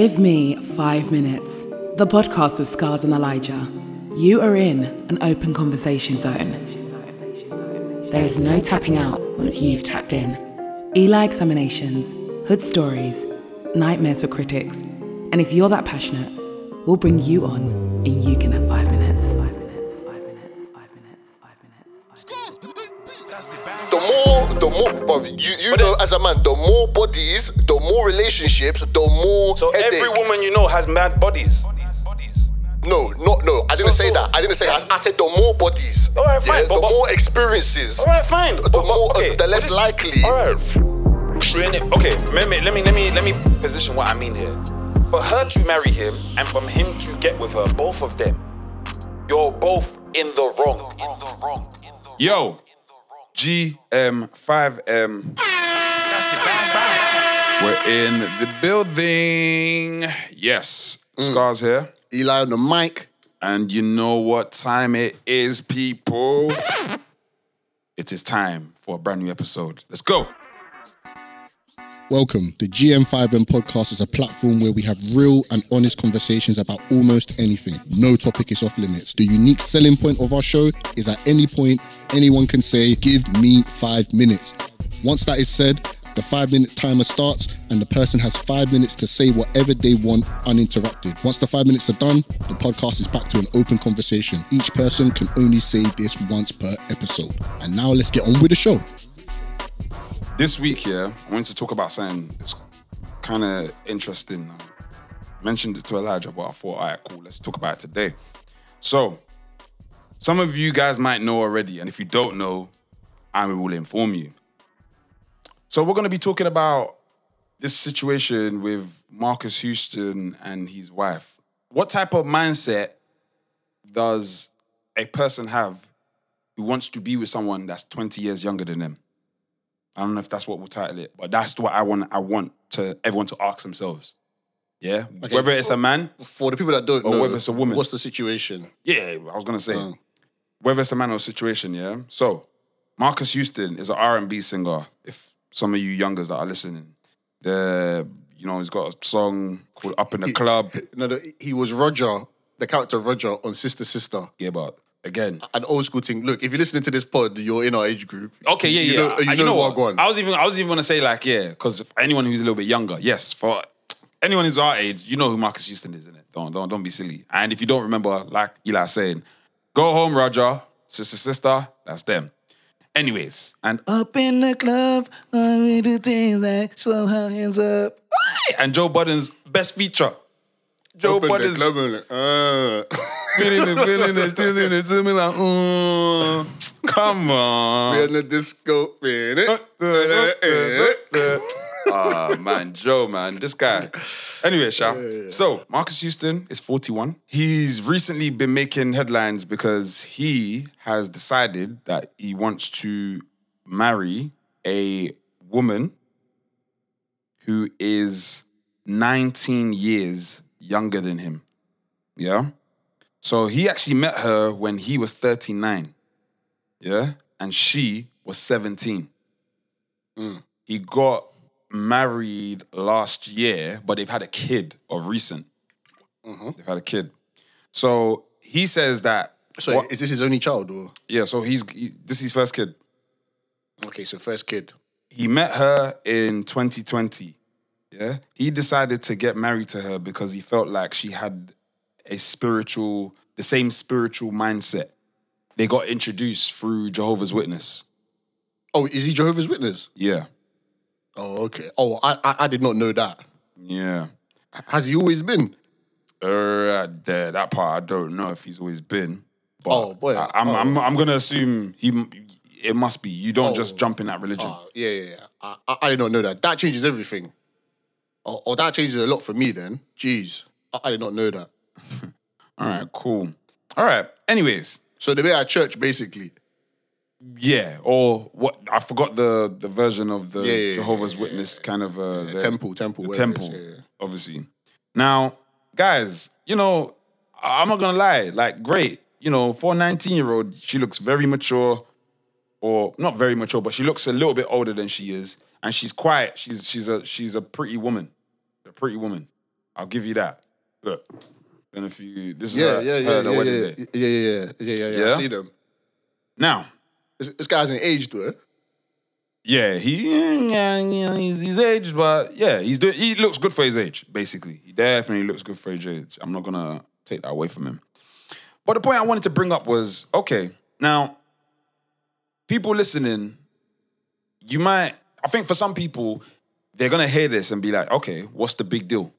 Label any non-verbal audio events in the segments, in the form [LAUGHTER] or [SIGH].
Give me five minutes. The podcast with Scarz and Elijah. You are in an open conversation zone. There is no tapping out once you've tapped in. Eli examinations, hood stories, nightmares for critics. And if you're that passionate, we'll bring you on and you can have five minutes. The more, the more, you, you know, as a man, the more bodies, more relationships, the more. So headache. every woman you know has mad bodies. No, not no. I didn't So- say so- that. I didn't say that. I, I said the more bodies. All right, fine, Yeah, but- the but- more experiences. All right, fine. The more, uh, the less likely. All right. We're it- Okay, let me let me let me let me position what I mean here. For her to marry him and from him to get with her, both of them, you're both in the wrong. In the wrong. Yo, GM5M. That's the bang bang. We're in the building. Yes, mm. Scarz here. Eli on the mic. And you know what time it is, people? It is time for a brand new episode. Let's go. Welcome. The GM5M podcast is a platform where we have real and honest conversations about almost anything. No topic is off limits. The unique selling point of our show is at any point, anyone can say, Give me five minutes. Once that is said, the five minute timer starts and the person has five minutes to say whatever they want uninterrupted. Once the five minutes are done, the podcast is back to an open conversation. Each person can only say this once per episode. And now let's get on with the show. This week, yeah, I wanted to talk about something that's kind of interesting. I mentioned it to Elijah, but I thought, all right, cool, let's talk about it today. So, some of you guys might know already, and if you don't know, I will inform you. So, we're going to be talking about this situation with Marques Houston and his wife. What type of mindset does a person have who wants to be with someone that's 20 years younger than them? I don't know if that's what we'll title it, but that's what I want. I want to everyone to ask themselves. Yeah, Okay. whether it's a man, For the people that don't Or know, whether it's a woman. what's the situation? yeah, I was gonna say Mm. whether it's a man or a situation. Yeah. So Marques Houston is an R and B singer. If some of you youngers that are listening, the you know he's got a song called "Up in the Club." [LAUGHS] No, no, he was Roger, the character Roger on Sister Sister. Yeah, but again, An old school thing. Look, if you're listening to this pod, you're in our age group. Okay, yeah, you yeah. Know, Uh, you, know, what, what? I was even I was even gonna say like yeah, because anyone who's a little bit younger, yes, for anyone who's our age, you know who Marques Houston is, isn't it? Don't don't don't be silly. And if you don't remember, like you Eli saying, go home, Roger, sister, sister, that's them. Anyways, and up in the club, I we do things like slow her hands up. And Joe Budden's best feature. Joe Open the Budden's club and like, uh. feeling it, feeling it, still in it to me like, mm, come on. We're in the disco. man. Ah man, Joe, man, this guy. Anyway, Sha. So Marques Houston is 41. He's recently been making headlines because he has decided that he wants to marry a woman who is 19 years younger than him. Yeah. So he actually met her when he was 39. Yeah. And she was 17. He got married last year, but they've had a kid of recent. Mm-hmm. They've had a kid. So he says that. So what- is this his only child or? yeah, so he's he, this is his first kid. Okay, so first kid. He met her in 2020. Yeah. He decided to get married to her because he felt like she had a spiritual, the same spiritual mindset. They got introduced through Jehovah's Witness. Oh, is he Jehovah's Witness? Yeah. Oh, okay. Oh, I, I, I did not know that. Yeah. Has he always been? Uh, that, that part I don't know if he's always been. But Oh, boy. I, am Oh. I'm, I'm gonna assume he. It must be. You don't just Oh. jump in that religion. Oh, yeah, yeah, yeah. I, I, I did not know that. That changes everything. Oh, oh, that changes a lot for me then. Jeez. I, I did not know that. [LAUGHS] All right, cool. All right. Anyways, So they were at church basically. Yeah. Or what? I forgot the the version of the Yeah, yeah, yeah, Jehovah's yeah, Witness kind of uh, the- temple, temple, the whatever it temple, yeah, yeah. obviously. Now, guys, you know, I- I'm not gonna lie. Like, great. You know, for a 19 year old, she looks very mature, or not very mature, but she looks a little bit older than she is, and she's quiet. She's she's a she's a pretty woman, a pretty woman. I'll give you that. Look, and if you this is Yeah, her, yeah, yeah, her yeah, wedding yeah, day. yeah, yeah, yeah, yeah, yeah, yeah. I Yeah? see them. Now, This, this guy's an age though. yeah, he yeah, yeah, he's, he's aged, but yeah, he's do, he looks good for his age. Basically, he definitely looks good for his age. I'm not gonna take that away from him. But the point I wanted to bring up was okay. Now, people listening, you might. I think for some people, they're gonna hear this and be like, okay, what's the big deal?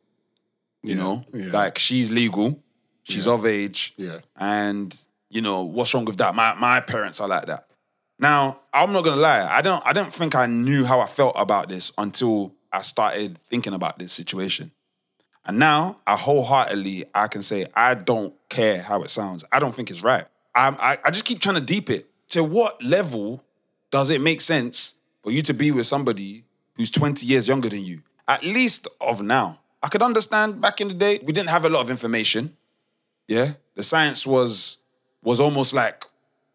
You Yeah, know, yeah. like she's legal, she's of age, Yeah. and you know what's wrong with that? My my parents are like that. Now I'm not gonna lie, I don't I don't think I knew how I felt about this until I started thinking about this situation, and now I wholeheartedly I can say I don't care how it sounds. I don't think it's right. I'm, I I just keep trying to deep it. To what level does it make sense for you to be with somebody who's 20 years younger than you? At least of now. I could understand back in the day, we didn't have a lot of information. Yeah. The science was was almost like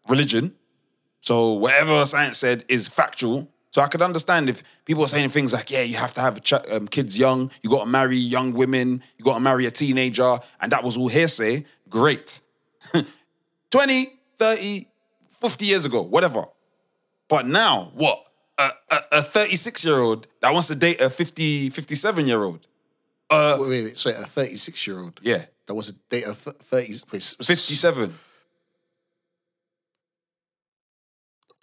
religion. So whatever science said is factual. So I could understand if people were saying things like, yeah, you have to have ch- um, kids young, you got to marry young women, you got to marry a teenager, and that was all hearsay. Great. [LAUGHS] 20, 30, 50 years ago, whatever. But now, what? A 36 year old that wants to date a 50, 57 year old. wait, wait, wait. Sorry, a 36 year old. Yeah. That was a date of 30. Wait, 57.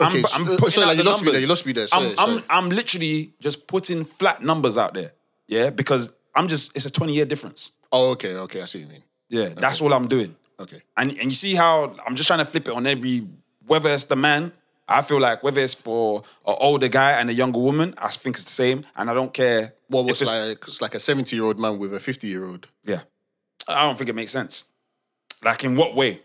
Okay, I'm, I'm putting sorry, out like, the you lost me there, numbers. you lost me there, I'm, sorry, I'm. I'm literally just putting flat numbers out there. Yeah, because I'm just, it's a 20 year difference. Oh, okay, okay. I see what you mean. Yeah, that's all I'm doing. Okay. And and you see how I'm just trying to flip it on every whether it's the man, I feel like whether it's for an older guy and a younger woman, I think it's the same. And I don't care. What was it's- like, it's like a 70 year old man with a 50 year old. Yeah. I don't think it makes sense. Like in what way?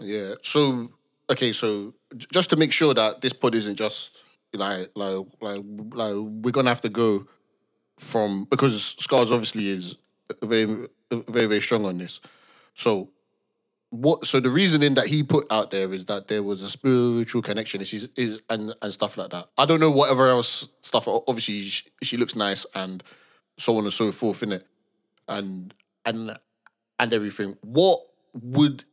Yeah. So, okay, so just to make sure that this pod isn't just like, like, like, like, we're gonna have to go from because Scarz obviously is very, very, very strong on this. So, what? So the reasoning that he put out there is that there was a spiritual connection, is is and and stuff like that. I don't know whatever else stuff. Obviously, she, she looks nice and so on and so forth, innit? And and and everything. What would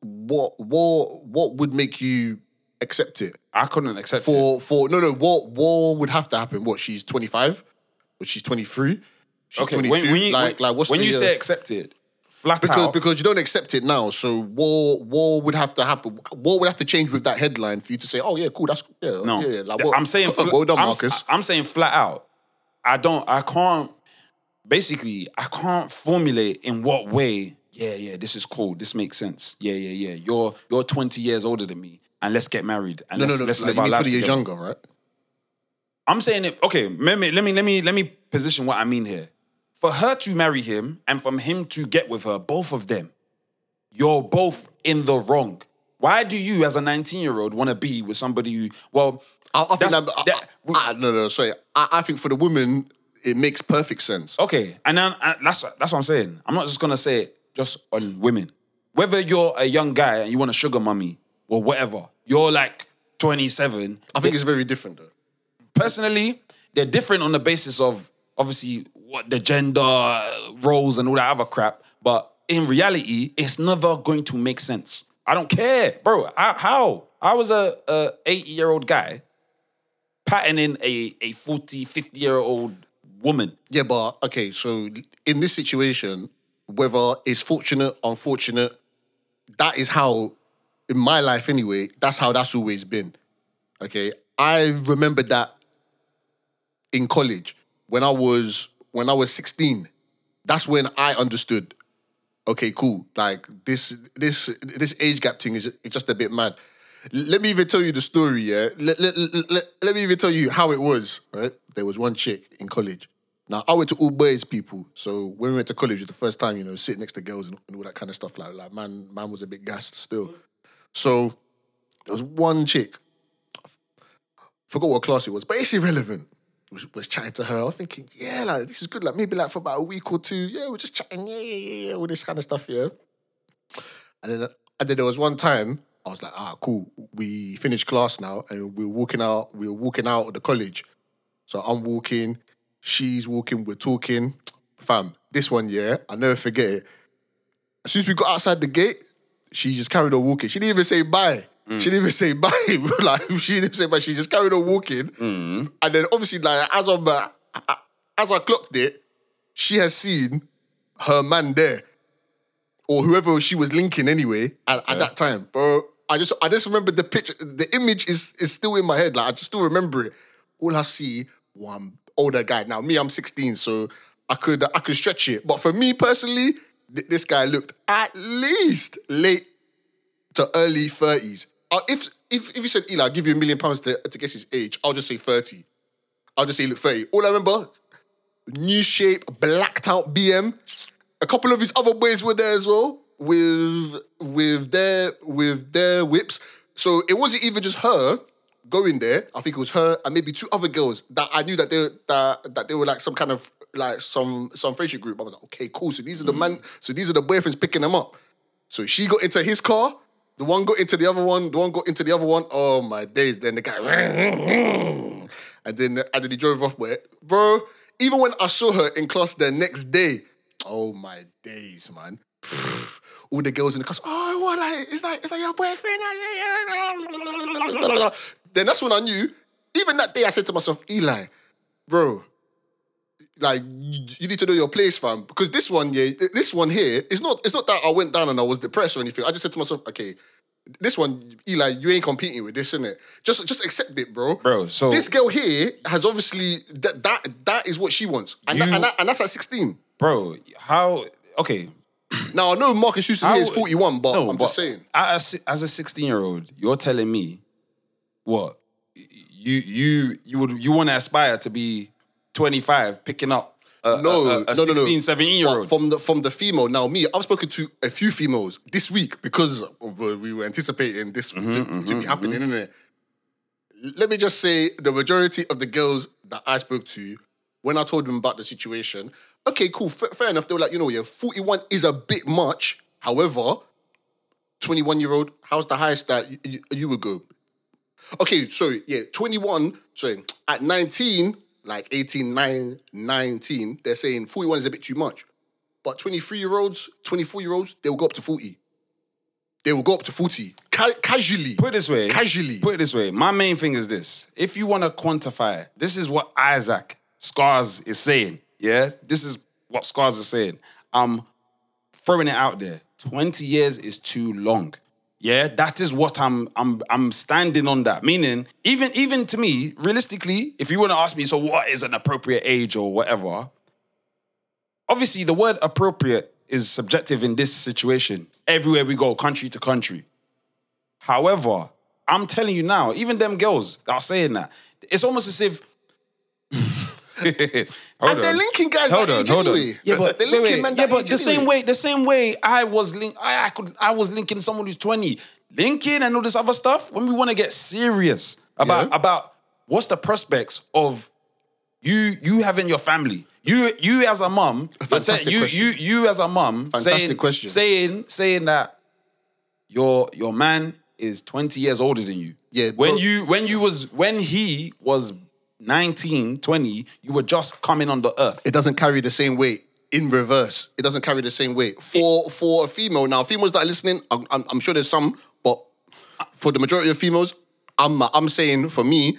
what what what would make you accept it I couldn't accept it. for for no no what what would have to happen? What she's twenty five, but she's twenty three, she's Okay, twenty when, two. when you, like when, like what's when the, you uh, say accept it, flat because out. because you don't accept it now. So what what would have to happen? What would have to change with that headline for you to say, oh yeah, cool, that's yeah, No, yeah, yeah. Like, what, I'm saying, well done, I'm, Marques. I'm saying flat out. I don't. I can't. Basically, I can't formulate in what way. Yeah, yeah, this is cool. This makes sense. Yeah, yeah, yeah. You're you're 20 years older than me, and let's get married and no, no, let's no. let's like, live our lives twenty years together. younger, right? I'm saying it. Okay, let me let me let me let me position what I mean here. For her to marry him and from him to get with her, both of them, you're both in the wrong. Why do you, as a 19 year old, want to be with somebody who? Well, I, I think that, I- that- I- no, no, sorry. I, I think for the woman, it makes perfect sense. Okay, and then and that's that's what I'm saying. I'm not just gonna say it just on women. Whether you're a young guy and you want a sugar mummy or whatever, you're like 27. I think it's very different though. Personally, they're different on the basis of obviously what the gender roles and all that other crap. But in reality, it's never going to make sense. I don't care, bro. I, how? I was a, a 80 year old guy patterning a, a 40, 50 year old woman. Yeah, but okay, so in this situation, whether it's fortunate, unfortunate, that is how, in my life anyway, that's how that's always been. Okay. I remember that in college when I was when I was 16. That's when I understood. Okay, cool. Like this this this age gap thing is just a bit mad. Let me even tell you the story, yeah. Let, let, let, let, let me even tell you how it was, right? There was one chick in college. Now I went to all boys people, so when we went to college, it was the first time, you know, sitting next to girls and, and all that kind of stuff. Like, like man, man was a bit gassed still. So there was one chick. I Forgot what class it was, but it's irrelevant. Was, was chatting to her. I'm thinking, yeah, like this is good. Like maybe like for about a week or two. Yeah, we're just chatting. Yeah, yeah, yeah, yeah. All this kind of stuff. Yeah. And then and then there was one time I was like, ah, cool. We finished class now, and we're walking out. We're walking out of the college. So I'm walking, she's walking, we're talking. fam, this one, yeah, I'll never forget it. As soon as we got outside the gate, she just carried on walking. She didn't even say bye. She didn't even say [LAUGHS] bye. like [LAUGHS] she didn't say bye. She just carried on walking. And then obviously, like as I'm, uh, as I clocked it, she has seen her man there, or whoever she was linking anyway at, at that time, bro. I just, I just remember the picture. The image is is still in my head. Like I just still remember it. All I see, one older guy. Now me, I'm 16, so I could, I could stretch it. But for me personally, th- this guy looked at least late to early 30s. Uh, if if if you said Eli, I'll give you a million pounds to, to guess his age, I'll just say 30. I'll just say look 30. All I remember, new shape, blacked out BM. A couple of his other boys were there as well with with their with their whips. So it wasn't even just her going there. I think it was her and maybe two other girls that I knew that they that that they were like some kind of like some some friendship group. I was like, okay, cool. So these are the man. So these are the boyfriends picking them up. So she got into his car. The one got into the other one. The one got into the other one. Oh my days! Then the guy, and then and then he drove off. Where, bro? Even when I saw her in class the next day, oh my days, man! All the girls in the class. Oh, what? Like, is that is that your boyfriend? Then that's when I knew. Even that day, I said to myself, Eli, bro, like you you need to know your place, fam. Because this one, yeah, this one here, it's not it's not that I went down and I was depressed or anything. I just said to myself, okay, this one, Eli, you ain't competing with this, innit? Just just accept it, bro. Bro, so- this girl here has obviously that that that is what she wants, and that, and, that, and that's at sixteen. Bro, how okay. [CLEARS THROAT] Now I know Marques Houston how- here is forty one, but No, I'm but just saying. As as a 16 year old, you're telling me what? You you you would you want to aspire to be 25 picking up a, No, a, a, a no, no, no. 16, 17 year But old. From the from the female. Now, me, I've spoken to a few females this week because of, uh, we were anticipating this to, Mm-hmm, to be happening, innit? Let me just say the majority of the girls that I spoke to, when I told them about the situation, okay, cool, fa- fair enough. They were like, you know, yeah, 41 is a bit much. However, 21 year old, how's the highest that you, you, you would go? Okay, sorry, yeah, 21, sorry, at 19, like 18, 9, 19, they're saying 41 is a bit too much. But 23 year olds, 24 year olds, they will go up to 40. They will go up to 40. Ca- casually. Put it this way. Casually. Put it this way. My main thing is this. If you want to quantify it, this is what Isaac Scarz is saying. Yeah? This is what Scarz is saying. I'm throwing it out there. 20 years is too long. Yeah, that is what I'm I'm I'm standing on that. Meaning, even even to me, realistically, if you want to ask me, so what is an appropriate age or whatever? Obviously, the word appropriate is subjective in this situation. Everywhere we go, country to country. However, I'm telling you now, even them girls are saying that, it's almost as if. [LAUGHS] hold And they're linking guys Hold that on, age hold on. anyway. Yeah, but They're linking wait. men yeah, but age the same way, the same way I was link, I, I could, I was linking someone who's 20, linking and all this other stuff. When we want to get serious about Yeah. about what's the prospects of you, you having your family, you, you as a mum, fantastic you, question. you, you as a mum, Fantastic saying, question. saying, saying that your your man is 20 years older than you. Yeah, When bro. you when you was when he was 19, 20, you were just coming on the earth. it doesn't carry the same weight in reverse. It doesn't carry the same weight for for a female. Now, females that are listening, I'm, I'm, I'm sure there's some, but for the majority of females, I'm I'm saying for me,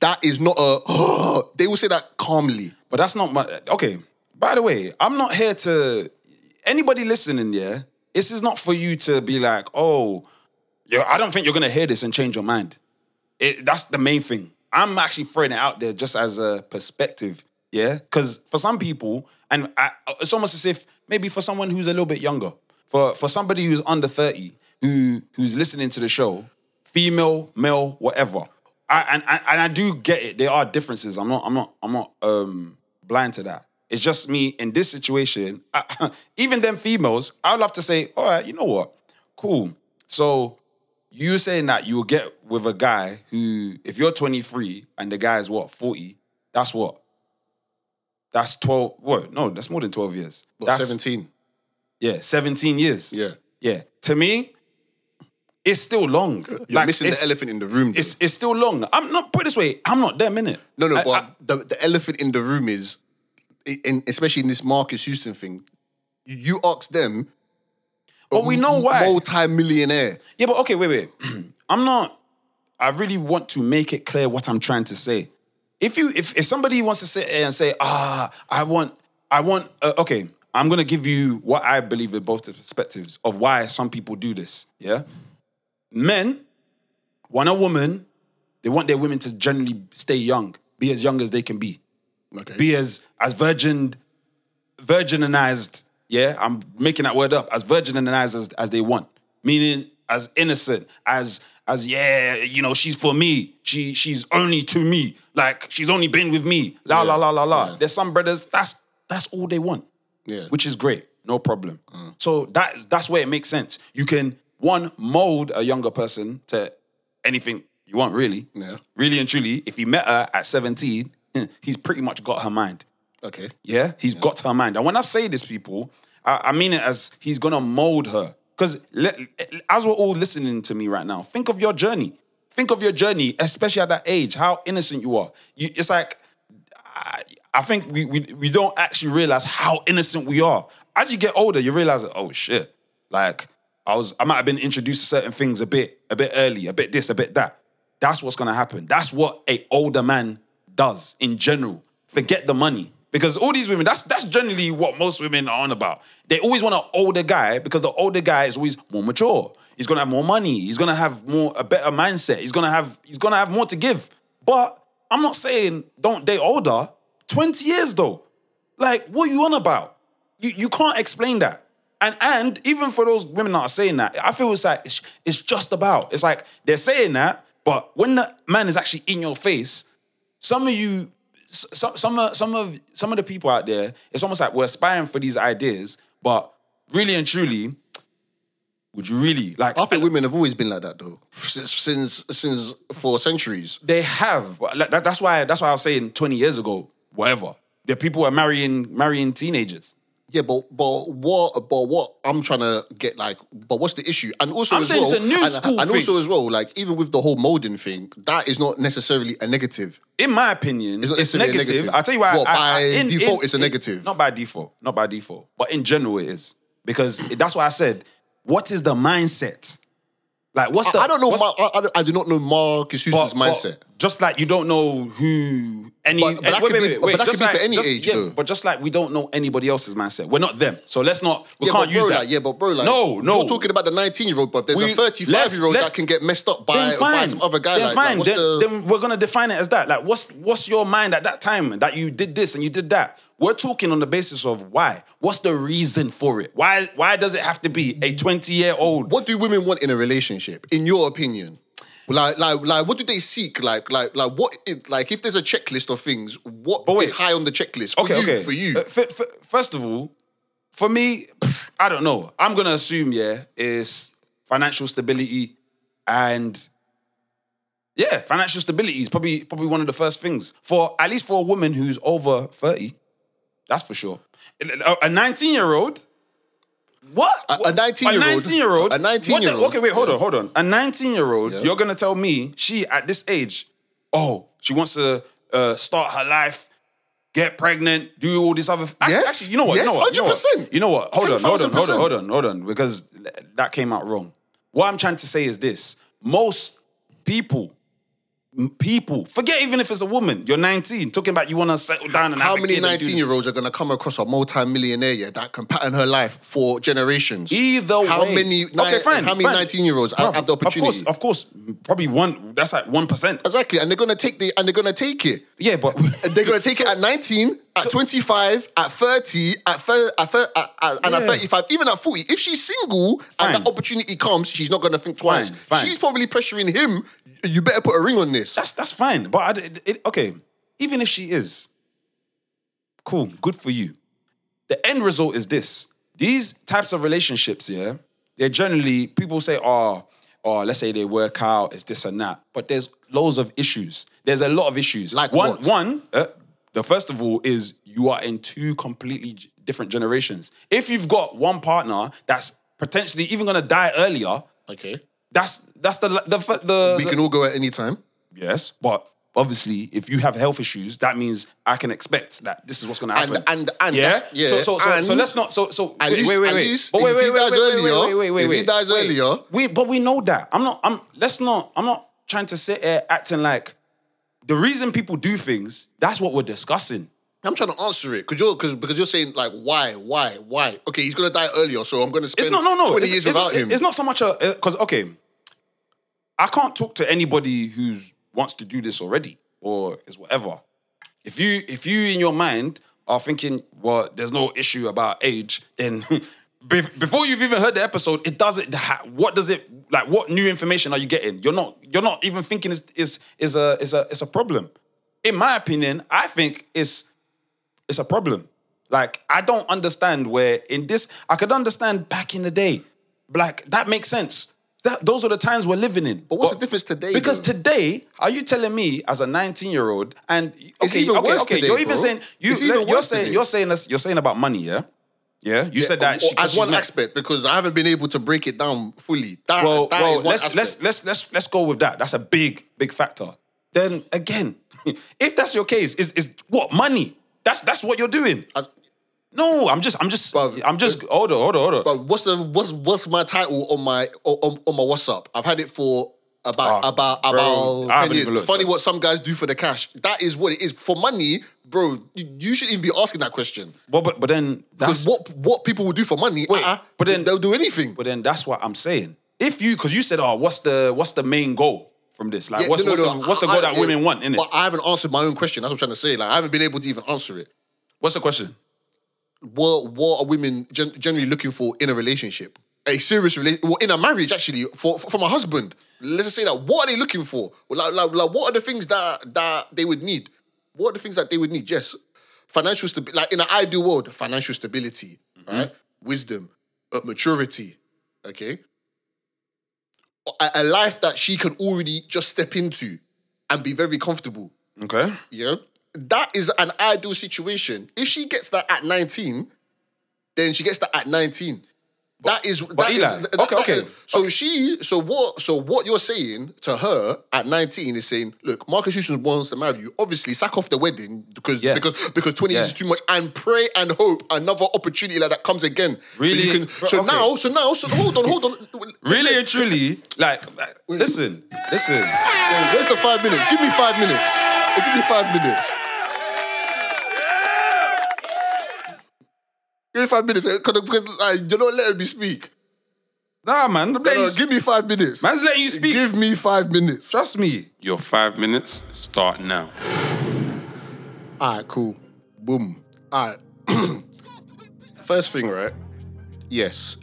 that is not a. [GASPS] they will say that calmly. But that's not my okay. By the way, I'm not here to anybody listening, yeah. This is not for you to be like, oh, I don't think you're gonna hear this and change your mind. It, that's the main thing. I'm actually throwing it out there just as a perspective, yeah. Because for some people, and I, it's almost as if maybe for someone who's a little bit younger, for for somebody who's under thirty, who who's listening to the show, female, male, whatever. I, and, and and I do get it. There are differences. I'm not. I'm not. I'm not um, blind to that. It's just me in this situation. I, [LAUGHS] even them females, I would love to say, all right, you know what? Cool. So you saying that you will get with a guy who, if you're 23 and the guy is what 40, that's what. That's 12. What? No, that's more than 12 years. But that's 17. Yeah, 17 years. Yeah. Yeah. To me, it's still long. [LAUGHS] You're missing it's, the elephant in the room. though. It's it's still long. I'm not put it this way. I'm not them in it. no, no, I- but I- the, the elephant in the room is in, especially in this Marques Houston thing, you ask them. But we know why. Multi-millionaire. Yeah, but okay, wait, wait. [CLEARS THROAT] I'm not. I really want to make it clear what I'm trying to say. If you, if if somebody wants to sit there and say, ah, I want, I want, uh, okay, I'm gonna give you what I believe are both the perspectives of why some people do this. Yeah, men want a woman. They want their women to generally stay young, be as young as they can be, Okay. be as as virgin, virginized. Yeah, I'm making that word up as virginized as, as they want, meaning as innocent as as yeah, you know, she's for me. She she's only to me. Like she's only been with me. La la la la la. There's some brothers that's that's all they want Yeah. which is great, no problem. Mm. So that that's where it makes sense. You can one mold a younger person to anything you want, really. Yeah. Really and truly, if he met her at 17, [LAUGHS] he's pretty much got her mind. Okay. Yeah, he's got her mind. And when I say this, people, I, I mean it as he's gonna mold her. Because as we're all listening to me right now, think of your journey. Think of your journey, especially at that age, how innocent you are. You, it's like I, I think we, we we don't actually realize how innocent we are. As you get older, you realize oh shit, like I was I might have been introduced to certain things a bit a bit early, a bit this, a bit that. That's what's gonna happen. That's what a older man does in general. Forget the money. Because all these women, that's that's generally what most women are on about. They always want an older guy because the older guy is always more mature. He's gonna have more money. He's gonna have more a better mindset. He's gonna have he's gonna have more to give. But I'm not saying don't date older. 20 years though. Like, what are you on about? You you can't explain that. And and even for those women that are saying that, I feel it's like it's, it's just about. It's like they're saying that, but when the man is actually in your face, some of you, some some of some of some of the people out there, it's almost like we're aspiring for these ideas, but really and truly, would you really like? I think women have always been like that though, since since since for centuries. They have. But that- That's why. That's why I was saying twenty years ago, whatever. The people were marrying marrying teenagers. Yeah, but but what but what I'm trying to get like, but what's the issue? And also I'm as well, it's a new and, school and also as well, like even with the whole molding thing, that is not necessarily a negative. In my opinion, It's it's, not necessarily a negative. negative. I'll tell you why. What, I- I- by in- default, in- it's a in- negative? Not by default. Not by default. But in general, it is because that's why I said, what is the mindset? Like, what's the? I, I don't know. Mar- I, I, I do not know Marques Houston's but- but mindset. Just like you don't know who any. But- but that wait, could wait, be- wait, but wait, that could just be for any just- age, yeah, though. But just like we don't know anybody else's mindset, we're not them. So let's not. We yeah, can't bro, use that. like, yeah, but bro, like, no, no. You're talking about the 19 year old, but there's We- a 35 let's- year old that can get messed up by, by some other guy. Then like, like, fine. what's then, the? then we're gonna define it as that. Like, what's what's your mind at that time that you did this and you did that? We're talking on the basis of why. What's the reason for it? Why why does it have to be a 20 year old? what do women want in a relationship, in your opinion? Like, like, like, what do they seek? Like, like, like, what? Is, like, if there's a checklist of things, what But wait. is high on the checklist for Okay, you? okay. For you, Uh, f- f- first of all, for me, I don't know. I'm gonna assume yeah is financial stability and yeah, financial stability is probably probably one of the first things for at least for a woman who's over thirty. That's for sure. A 19 year old. What? A- a 19-year-old- A 19 year old. a 19-year-old, Okay, wait, hold yeah. on, hold on. A 19 year old, Yeah. you're gonna tell me she at this age, oh, she wants to uh, start her life, get pregnant, do all this other. Actually, Yes. actually, you know what? Yes, you know what? You know what? 100%. You know what? Hold on, hold on, hold on, hold on, hold on, because that came out wrong. What I'm trying to say is this: most people. People, forget even if it's a woman, you're 19, talking about you want to settle down and how have a many kid and do 19 this. year olds are gonna come across a multi-millionaire yeah, that can pattern her life for generations? Either how way. many? okay, fine. How many 19 year olds have the opportunity? Of course, of course, probably one. That's like one percent. Exactly, and they're gonna take the and they're gonna take it. Yeah, but they're gonna take it [LAUGHS] at 19, at 25, at 30, at, thir- at, thir- at, at and at 35, even at 40. If she's single Fine. and that opportunity comes, she's not gonna think twice. Fine, fine. She's probably pressuring him. You better put a ring on this. that's that's fine. But I, it, it- okay, even if she is, cool, good for you. The end result is this: these types of relationships, yeah, they're generally people say, oh, or let's say they work out, it's this and that. But there's loads of issues. There's a lot of issues. Like one, what? one. Uh, the first of all is you are in two completely different generations. If you've got one partner that's potentially even gonna die earlier, Okay. That's that's the the the, We can all go at any time. Yes, but obviously, if you have health issues, that means I can expect that this is what's going to happen. and- and yeah, yeah, So so so, so let's not. So so at wait, least- wait wait wait. least But wait wait wait wait, wait, wait wait wait if he dies wait. earlier- we but we know that. I'm not. I'm. Let's not. I'm not trying to sit here acting like the reason people do things. That's what we're discussing. I'm trying to answer it because you're because because you're saying like why why why okay he's gonna die earlier so I'm gonna spend It's not no no. 20 it's, years it's, without it's, him. It's not so much a because okay, I can't talk to anybody who wants to do this already or is whatever. If you if you in your mind are thinking well there's no issue about age then. [LAUGHS] Before you've even heard the episode, it doesn't. What does it like? What new information are you getting? You're not. You're not even thinking is is is a is a is a problem. In my opinion, I think it's it's a problem. Like I don't understand where in this I could understand back in the day, like that makes sense. That those are the times we're living in. But what's the difference today, Because though? today, are you telling me as a 19 year old and okay, even okay, worse okay, today, you're even bro. saying you It's even you're worse saying you're saying this, you're saying about money, yeah, yeah. You said that she, as one aspect because I haven't been able to break it down fully. That, well, that is well let's aspect. let's let's let's let's go with that. That's a big big factor. Then again, [LAUGHS] if that's your case, is is what money? That's that's what you're doing. No, I'm just I'm just Bruv, I'm just hold on hold on hold on. But what's the what's what's my title on my on, on my WhatsApp? I've had it for about Ah, about bro, I about ten years. looked, Funny bro. what some guys do for the cash. That is what it is for money, bro. You, you shouldn't even be asking that question But but, but then because that's what what people will do for money, Wait, uh-uh, but then- they'll do anything. but then that's what I'm saying. If you because you said oh what's the what's the main goal from this like Yeah, what's no, no, what's, no, the, what's the I- goal I- that women want in it? But I haven't answered my own question. That's what I'm trying to say. Like I haven't been able to even answer it. What's the question? What what are women gen- generally looking for in a relationship? A serious relationship, well, in a marriage, actually, for, for from a husband. Let's just say that. What are they looking for? Like, like, like, what are the things that that they would need? What are the things that they would need? Yes, financial stability. Like in an ideal world, financial stability, right? Wisdom, uh, maturity. Okay, a, a life that she can already just step into and be very comfortable. Okay. Yeah. That is an ideal situation. If she gets that at 19, then she gets that at 19. That is that is- Eli, that- okay, that- okay, So she, so what? So what you're saying to her at 19 is saying, look, Marques Houston wants to marry you. Obviously, sack off the wedding because Yeah. because because 20 years is too much, and pray and hope another opportunity like that comes again. So Really? you can. Bro, So okay. now, so now, so hold on, hold on. Really and truly, like, like, listen, listen. Wait, Where's the five minutes? Give me five minutes. Give me five minutes. Give me five minutes eh, 'cause- because like, you're not let me speak. Nah, man, I'm No, letting no, you give me five minutes. Man's letting you speak. Give me five minutes. Trust me. Your five minutes start now. All right, cool. Boom. All right. [CLEARS THROAT] First thing, right? Yes.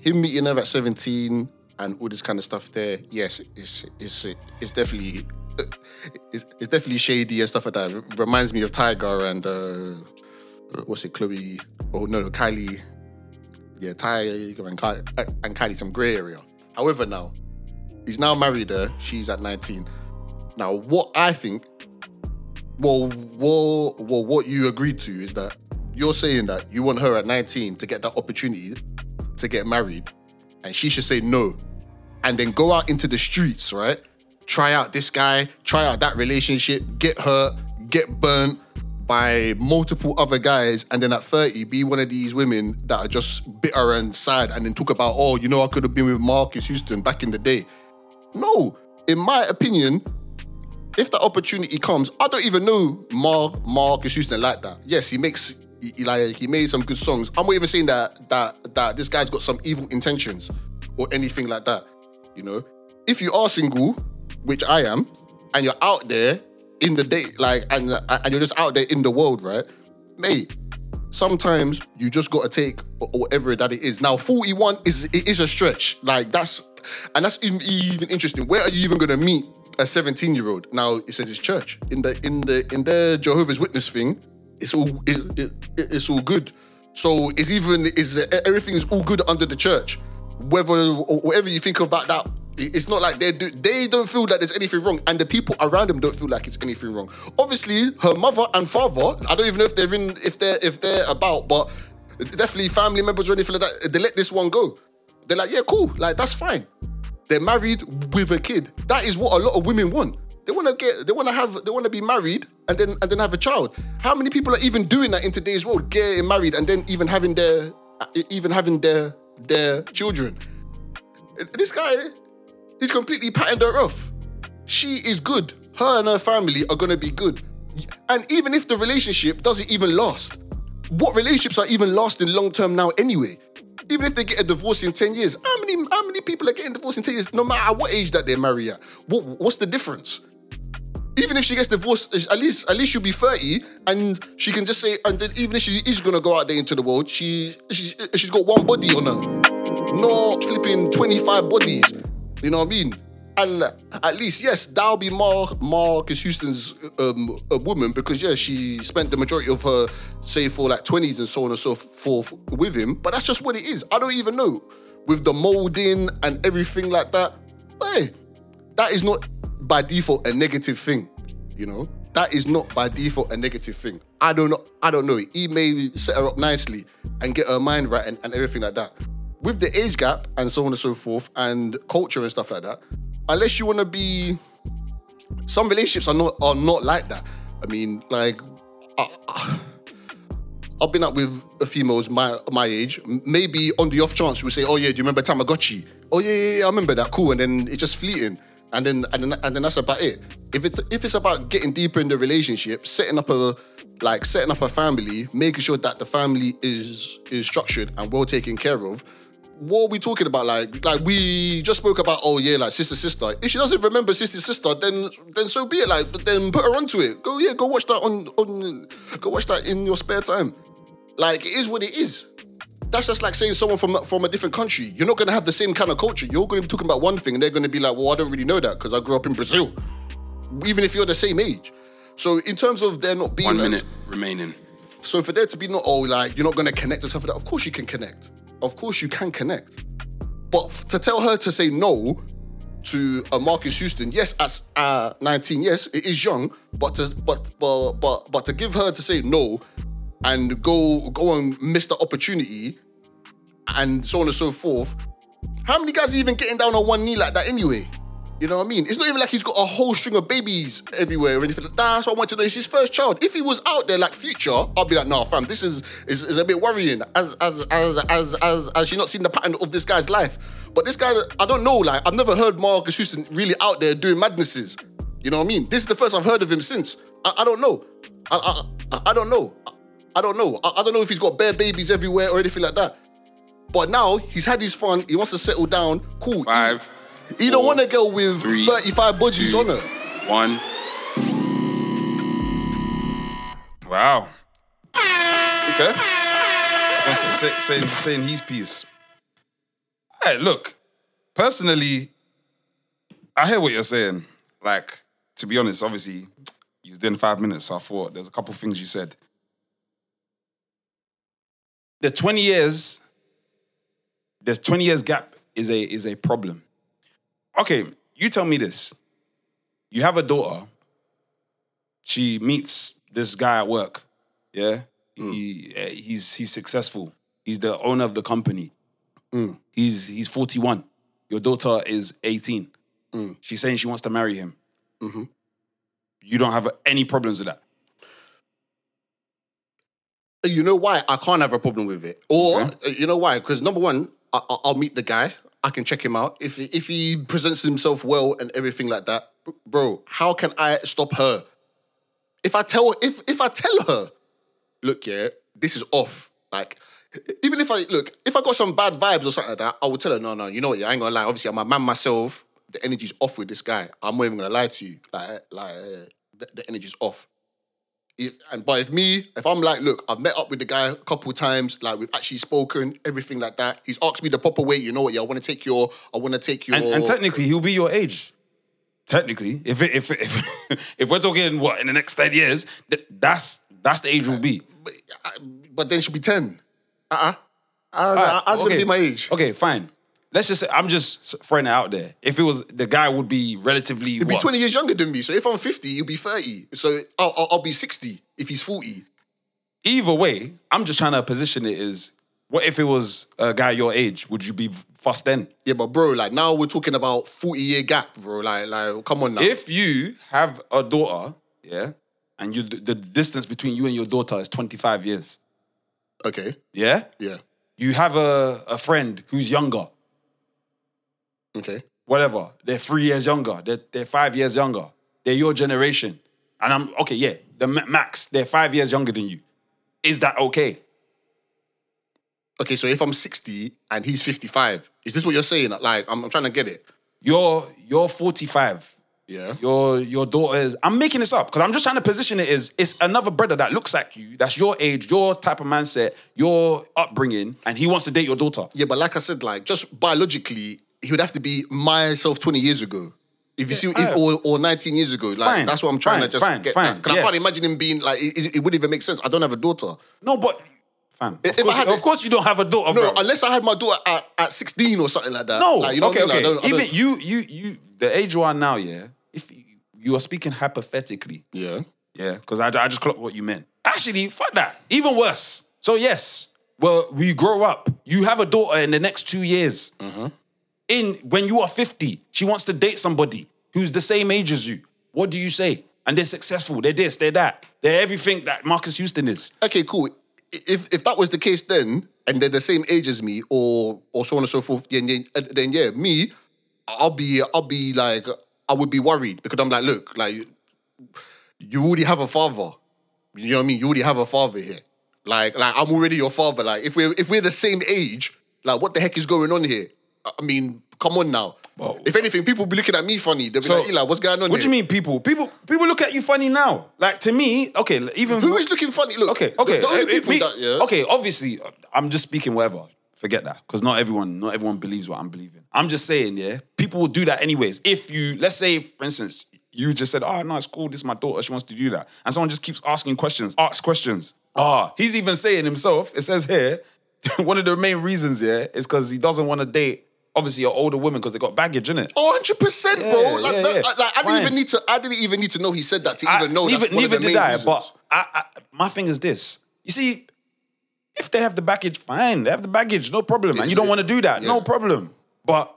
Him meeting her at 17 and all this kind of stuff there, yes, it's it's it's definitely it's, it's definitely shady and stuff like that. It reminds me of Tyga and uh what's it, Chloe? Oh no, Kylie. Yeah, Tyga and Kylie, and Kylie, some grey area. However, now he's now married her. She's at 19. Now, what I think well, well, well, what you agreed to is that you're saying that you want her at 19 to get that opportunity to get married, and she should say no, and then go out into the streets, right? Try out this guy, try out that relationship, get hurt, get burnt by multiple other guys, and then at 30 be one of these women that are just bitter and sad, and then talk about, oh, you know, I could have been with Marques Houston back in the day. No, in my opinion, if the opportunity comes, I don't even know Mar Marques Houston like that. Yes, he makes he, like he made some good songs. I'm not even saying that that that this guy's got some evil intentions or anything like that. You know, if you are single, which I am, and you're out there in the day, like and and you're just out there in the world, right, mate. Sometimes you just got to take whatever that it is. Now, 41 is it is a stretch. Like that's and that's even, interesting. Where are you even gonna meet a 17 year old? Now it says it's church in the in the in the Jehovah's Witness thing. It's all it, it, it's all good. So it's even is everything is all good under the church. Whether whatever you think about that, it's not like they do, they don't feel that there's anything wrong, and the people around them don't feel like it's anything wrong. Obviously, her mother and father, I don't even know if they're in if they're if they're about, but definitely family members or anything like that. They let this one go. They're like, yeah, cool, like that's fine. They're married with a kid. That is what a lot of women want. They want to get, they want to have, they want to be married and then and then have a child. How many people are even doing that in today's world? Getting married and then even having their, even having their their children. This guy, he's completely patting her off. She is good. Her and her family are gonna be good. And even if the relationship doesn't even last, what relationships are even lasting long term now anyway? Even if they get a divorce in 10 years, how many how many people are getting divorced in 10 years, no matter what age that they marry at? What, what's the difference? Even if she gets divorced, at least at least she'll be 30 and she can just say, and then even if she is gonna go out there into the world, she, she she's got one body on her. Not flipping 25 bodies. You know what I mean? And at least, yes, that'll be Mar- Marques Houston's um, a woman because, yeah, she spent the majority of her, say, for like 20s and so on and so forth with him. But that's just what it is. I don't even know. With the molding and everything like that, hey, that is not by default a negative thing, you know? That is not by default a negative thing. I don't know. I don't know. He may set her up nicely and get her mind right and, and everything like that. With the age gap and so on and so forth and culture and stuff like that, unless you want to be some relationships are not are not like that i mean like I, have been out with females my my age. Maybe on the off chance we say, "Oh yeah, do you remember Tamagotchi?" Oh yeah, yeah, yeah, I remember that. Cool, and then it's just fleeting, and then and then and then that's about it. If it if it's about getting deeper in the relationship, setting up a like setting up a family, making sure that the family is is structured and well taken care of, what are we talking about? Like, like we just spoke about, oh yeah, like sister, sister. If she doesn't remember sister, sister, then then so be it. Like, but then put her onto it. Go, yeah, go watch that on on go watch that in your spare time. Like, it is what it is. That's just like saying someone from from a different country. You're not gonna have the same kind of culture. You're gonna be talking about one thing, and they're gonna be like, well, I don't really know that because I grew up in Brazil. Even if you're the same age. So in terms of there not being one minute remaining. So for there to be not oh like you're not gonna connect and stuff like that. Of course you can connect of course you can connect. But to tell her to say no to a Marques Houston, yes, as uh, 19, yes, it is young, but to but but but but to give her to say no and go go and miss the opportunity and so on and so forth. How many guys are even getting down on one knee like that anyway? You know what I mean? It's not even like he's got a whole string of babies everywhere or anything. That's what I want to know. It's his first child. If he was out there like future, I'd be like, nah, fam, this is is, is a bit worrying. As as as as as as you not seen the pattern of this guy's life. But this guy, I don't know. Like I've never heard Marques Houston really out there doing madnesses. You know what I mean? This is the first I've heard of him since. I, I don't know. I, I I don't know. I don't know. I, I don't know if he's got bare babies everywhere or anything like that. But now he's had his fun. He wants to settle down. Cool. Five. You don't want to go with three, 35 budgies on her. One. Wow. Okay. Say, say, saying his piece. Hey, look. Personally, I hear what you're saying. Like, to be honest, obviously, you was doing five minutes, so I thought there's a couple things you said. The 20 years, there's 20 years gap is a is a problem okay, you tell me this. You have a daughter. She meets this guy at work. Yeah, mm. he eh, he's he's successful. He's the owner of the company. Mm. He's he's forty one. Your daughter is eighteen. Mm. She's saying she wants to marry him. Mm-hmm. You don't have any problems with that. You know why I can't have a problem with it, or okay. You know why? Because number one, I, will meet the guy. I can check him out. If if he presents himself well and everything like that, bro, how can I stop her? If I tell if if I tell her, look, yeah, this is off. Like, even if I look, if I got some bad vibes or something like that, I would tell her, no, no, you know what, yeah, I ain't gonna lie. Obviously, I'm a man myself. The energy's off with this guy. I'm not even gonna lie to you. Like, like the, the energy's off. If, and but if me, if I'm like, look, I've met up with the guy a couple times, like we've actually spoken, everything like that. He's asked me the proper way. You know what? Yeah, I want to take your, I want to take your. And, and, technically, he'll be your age. Technically, if if if [LAUGHS] if we're talking what in the next ten years, that's that's the age will be. But, uh, but then she'll be ten. Uh uh-uh. uh. I, I, was okay. gonna be my age. Okay, fine let's just say I'm just throwing it out there. If it was the guy would be relatively He'd be 20 years younger than me. So if I'm 50, he'll be 30. So I'll, I'll, I'll be 60 if he's 40. Either way, I'm just trying to position it as What if it was a guy your age? Would you be fussed then? Yeah, but bro, like now we're talking about 40 year gap, bro. Like, like, come on now. If you have a daughter, yeah, and you the distance between you and your daughter is 25 years, okay, yeah, yeah, you have a, a friend who's younger, okay. whatever, they're three years younger, they're, they're five years younger, they're your generation. And I'm, okay, yeah, the max, they're five years younger than you. Is that okay? Okay, so if I'm 60 and he's 55, is this what you're saying? Like, I'm, I'm trying to get it. You're, you're 45. Yeah. Your your daughter is. I'm making this up because I'm just trying to position it as it's another brother that looks like you, that's your age, your type of mindset, your upbringing, and he wants to date your daughter. Yeah, but like I said, like just biologically, he would have to be myself 20 years ago. If you see, if, or, or 19 years ago, like Fine, that's what I'm trying fine, to just fine, get. fine, Because I can't imagine him being like, it, it, it wouldn't even make sense. I don't have a daughter. No, but fam, of, If I course, had you, of course you don't have a daughter, No, bro. unless I had my daughter at, at 16 or something like that. No, like, you know okay, what I mean? okay. Like, I don't- I Even don't- you, you, you, the age you are now, yeah. If you, you are speaking hypothetically, Yeah. yeah, because I, I just clocked what you meant. Actually, fuck that. Even worse. So yes, well, we grow up. You have a daughter in the next two years. Mm-hmm. In when you are fifty, she wants to date somebody who's the same age as you. What do you say? And they're successful. They're this. They're that. They're everything that Marques Houston is. Okay, cool. If if that was the case then, and they're the same age as me, or or so on and so forth, then then, uh, then yeah, me, I'll be I'll be like I would be worried because I'm like, look, like you already have a father. You know what I mean? You already have a father here. Like like I'm already your father. Like if we're if we're the same age, like what the heck is going on here? I mean, come on now. if anything, people be looking at me funny. They'll be So, like, Eli, what's going on What here? do you mean, people? People, people look at you funny now. Like to me, okay, even Who is looking funny? Look, Okay, okay. the only uh, people me- that- yeah. Okay, obviously, I'm just speaking whatever. Forget that, because not everyone, not everyone believes what I'm believing. I'm just saying, yeah, people will do that anyways. If you, let's say, for instance, you just said, "Oh no, it's cool. This is my daughter. She wants to do that," and someone just keeps asking questions, ask questions. Ah, he's even saying himself. It says here, [LAUGHS] one of the main reasons, yeah, is because he doesn't want to date. Obviously, an older women because they got baggage in it. Oh, 100%, bro. Yeah, Like, yeah, that- yeah. like, I didn't Fine. even need to. I didn't even need to know he said that to even know neither, that's one neither of the did main I. reasons. But I, I, my thing is this: you see, if they have the baggage, fine. They have the baggage, no problem. and you don't want to do that, no problem. But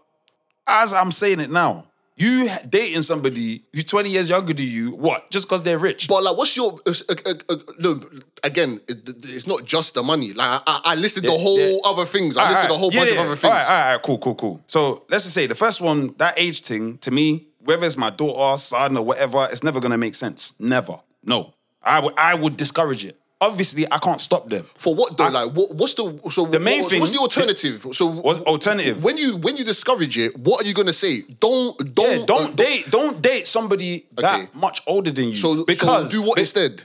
as I'm saying it now, you dating somebody who's 20 years younger than you, what? Just because they're rich? But like, what's your? Uh, uh, uh, uh, no, again, it, it's not just the money. Like, I, I listed the whole yeah. other things. I listed a whole Yeah, bunch yeah. of other things. All right, all right, cool, cool, cool. So let's just say the first one, that age thing, to me, whether it's my daughter, son, or whatever, it's never gonna make sense. Never. No. I would I would discourage it. Obviously, I can't stop them. For what though? like, what, what's the so The main what- thing- What's the alternative? So, What's alternative? When you when you discourage it, what are you gonna say? Don't don't Yeah, don't uh, date. Don't date somebody Okay. that much older than you. So because so do what instead?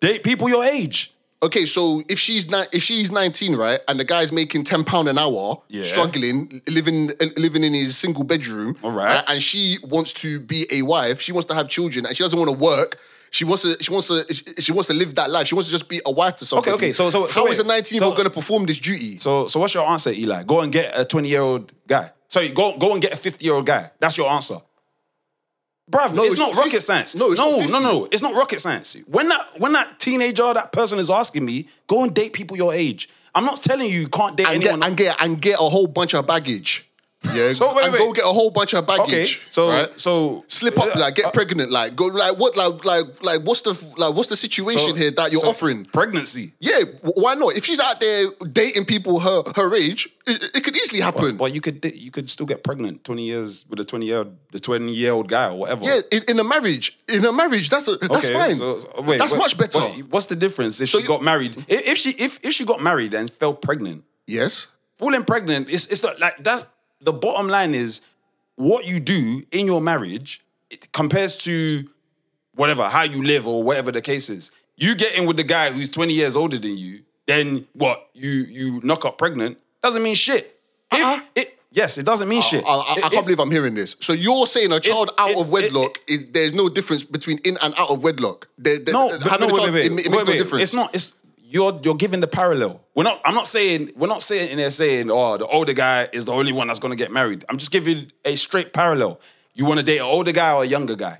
Date people your age. Okay, so if she's ni- if she's 19, right, and the guy's making 10 pound an hour, Yeah. struggling, living living in his single bedroom, All right. and she wants to be a wife, she wants to have children, and she doesn't want to work. She wants to. She wants to. She wants to live that life. She wants to just be a wife to somebody. okay, okay. so- so- so how is wait. a 19 year old So- going to perform this duty? So, so what's your answer, Eli? Go and get a twenty year old guy. Sorry, go go and get a fifty year old guy. That's your answer. Bruv, No, it's, it's not not rocket science. No, it's no, not no, no. It's not rocket science. When that when that teenager, that person is asking me, go and date people your age. I'm not telling you you can't date and anyone. get and get and get a whole bunch of baggage. Yeah, [LAUGHS] So, wait, and wait. go get a whole bunch of baggage. okay, so right? so slip up, uh, like get uh, pregnant, like go, like what, like like like what's the like what's the situation so- here that you're so offering? pregnancy. Yeah, why not? If she's out there dating people her her age, it, it could easily happen. But you could you could still get pregnant twenty years with a twenty year the twenty year old guy or whatever. yeah, in, in a marriage, in a marriage, that's a, that's Okay, fine. so- wait, that's wait, much better. what- what's the difference if she you- got married? If, if she if if she got married and fell pregnant, yes. falling pregnant, it's it's not like that's the bottom line is what you do in your marriage it compares to whatever how you live or whatever the case is. You get in with the guy who's twenty years older than you, then what? You you knock up pregnant doesn't mean shit. If Uh-uh. it yes, it doesn't mean shit. I, I, I If- can't believe I'm hearing this. So you're saying a child out it- of wedlock is there's no difference between in and out of wedlock. There, there- No, but no, wait, child, wait, it, wait. it makes Wait, no difference. It's not. It's you're you're giving the parallel. We're not. I'm not saying we're not saying in there saying oh the older guy is the only one that's gonna get married. I'm just giving a straight parallel. You want to date an older guy or a younger guy?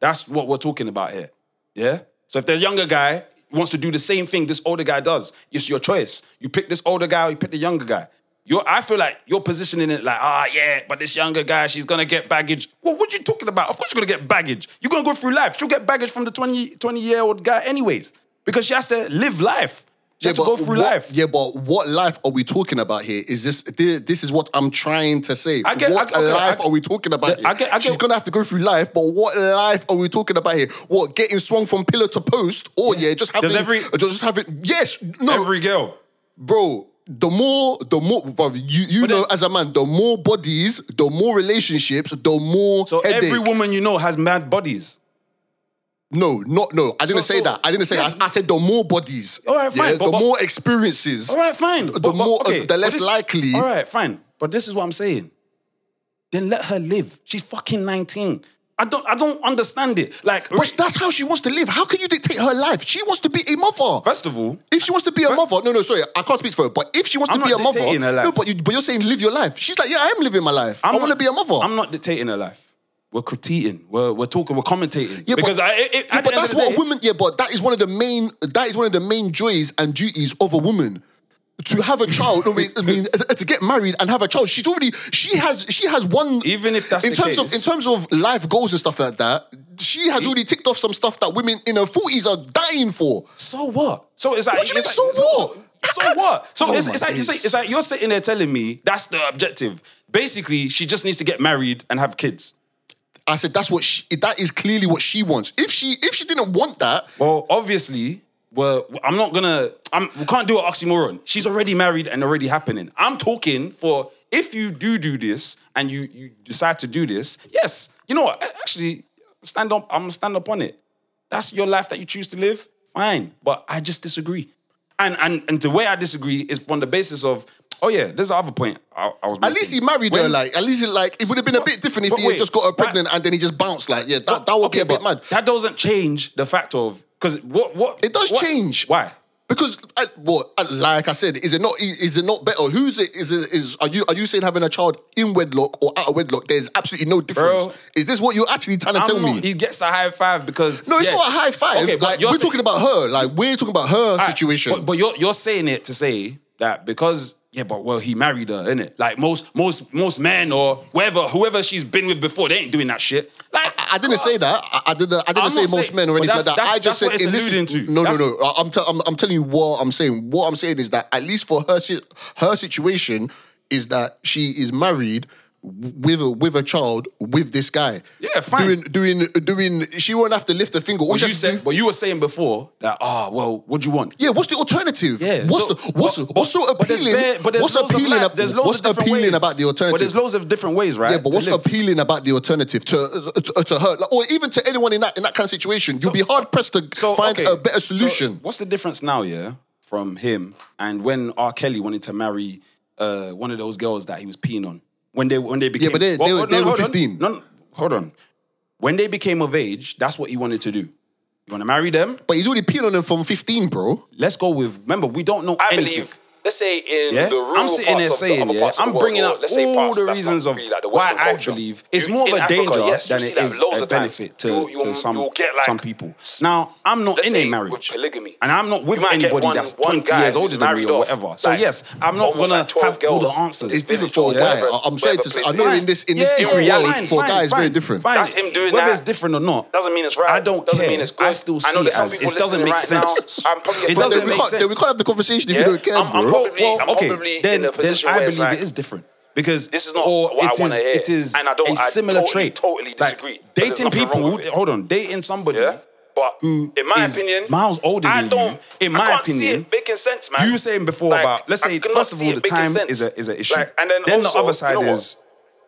That's what we're talking about here. Yeah. So if the younger guy wants to do the same thing this older guy does. It's your choice. You pick this older guy or you pick the younger guy. You're, I feel like you're positioning it like, ah, yeah, but this younger guy, she's gonna get baggage. Well, what you talking about? Of course you're gonna get baggage. You're gonna go through life. She'll get baggage from the 20, 20 year old guy, anyways, because she has to live life. She has to go through what, life. Yeah, but what life are we talking about here? Is this this is what I'm trying to say? I get- what I okay, life I- are we talking about? I here? get- I get- She's gonna have to go through life, but what life are we talking about here? What getting swung from pillar to post, or yeah, just having every- uh, just having yes, no, Every girl. bro. The more, the more, bro, you you But know then- as a man, the more bodies, the more relationships, the more So headache. every woman you know has mad bodies. No, not no. I didn't So- say so- that. I didn't say that. I, I said the more bodies. All right, fine, Yeah, but- the but- more experiences. All right, fine. The more- uh, the but less likely- All right, fine. But this is what I'm saying. Then let her live. She's fucking 19. I don't. I don't understand it. Like, But that's how she wants to live. How can you dictate her life? She wants to be a mother. first of all, If she wants to be a mother, no, no, sorry, I can't speak for her. But if she wants I'm to be a mother, dictating her life. no, but you, but you're saying live your life. She's like, yeah, I am living my life. i I'm want to be a mother. I'm not dictating her life. We're critiquing. We're we're talking. We're commentating. Yeah, because but, I, it, yeah, but that's what day- a woman. Yeah, but that is one of the main. That is one of the main joys and duties of a woman. To have a child, I mean, I mean, to get married and have a child. She's already. She has. She has one. Even if that's in the terms of in terms of life goals and stuff like that. She has already ticked off some stuff that women in her forties are dying for. So what? So it's like, What do you mean, like- so what? So what? So Oh it's, it's like, it's, like, it's like you're sitting there telling me that's the objective. Basically, she just needs to get married and have kids. I said that's what she, that is clearly what she wants. If she if she didn't want that, Well, obviously, well, I'm not gonna. I'm, we can't do an oxymoron. She's already married and already happening. I'm talking for if you do do this and you you decide to do this. Yes, you know what? Actually, stand up. I'm stand up on it. That's your life that you choose to live. Fine, but I just disagree. And and and the way I disagree is from the basis of. Oh yeah, there's the other point I, I was. at least he married her. Like at least he, like it would have been a bit different if But he had just got her pregnant and then he just bounced. Like yeah, that, that would be a bit mad. That doesn't change the fact of because what what It does what- change. Why? Because uh, what, uh, like I said, is it not? Is it not better? Who's it? Is it? Is are you? Are you saying having a child in wedlock or out of wedlock? There's absolutely no difference. Bro. is this what you're actually trying to I'm tell not- me? He gets a high five because no, it's yeah. not a high five. Okay, but like you're we're saying- talking about her. Like we're talking about her Alright, situation. But, but you're you're saying it to say that because yeah, but well, he married her, innit? Like most most most men or whoever whoever she's been with before, they ain't doing that shit. Like I didn't say that. I, I didn't. I didn't I'm say most saying- men or anything like that. I just said in this. alluding to. No, That's- no, no. I- I'm, t- I'm I'm telling you what I'm saying. What I'm saying is that at least for her her situation is that she is married with a with a child with this guy. Yeah, fine. Doing doing doing. She won't have to lift a finger. All But you do- said, but you were saying before that, oh, well, what do you want? Yeah, what's the alternative? Yeah, What's so- the what's but- what's so but there's appealing? bare- but there's what's loads of appealing? there's loads what's of appealing ways. about the But alternative? there's loads of different ways, right? yeah, but what's live. appealing about the alternative to to, to her, like, or even to anyone in that in that kind of situation? You'll be hard pressed to find okay, a better so solution. what's the difference now, yeah, from him and when R. Kelly wanted to marry uh, one of those girls that he was peeing on? When they when they became yeah, but they- they oh, were- oh, they were hold on. 15. No, no, hold on. When they became of age, that's what he wanted to do. You want to marry them? but he's already peeing on them from 15, bro. Let's go with. Remember, we don't know. I anything. believe, let's say in Yeah, the rural I'm sitting parts there saying, the yeah, I'm world, bringing or up let's say all the reasons of really like the why I culture. believe it's You- more of a Africa, danger yes, than it is a benefit to, You- you- to some, you'll like, some people. Now, I'm not in a marriage, polygamy. and I'm not with You might get anybody one- that's 20 guy years older than me or whatever. So yes, I'm not gonna like 12 have all the answers. It's different for a or guy. I- I'm sorry to say, I know in this in this Yeah, in reality for guys very different. That's him doing Whether it's different or not, Doesn't mean it's right. I don't Doesn't care. mean it's good. I still see it as it doesn't make sense. It doesn't make can't, we can't have the conversation if you don't care, I'm- Bro. probably- I'm okay, probably then, in a position then I where believe like- it is different. Because This is not or what I it wanna is- hear. It is And I don't- a I similar totally, trait. totally disagree. There's dating people. Hold on, dating somebody. Yeah. But who in my is opinion, miles older I don't. you, in I my can't see it making sense, man. You were saying before Like, about let's say first of all the time sense. is a is an issue. Like, and then the also, other side you know is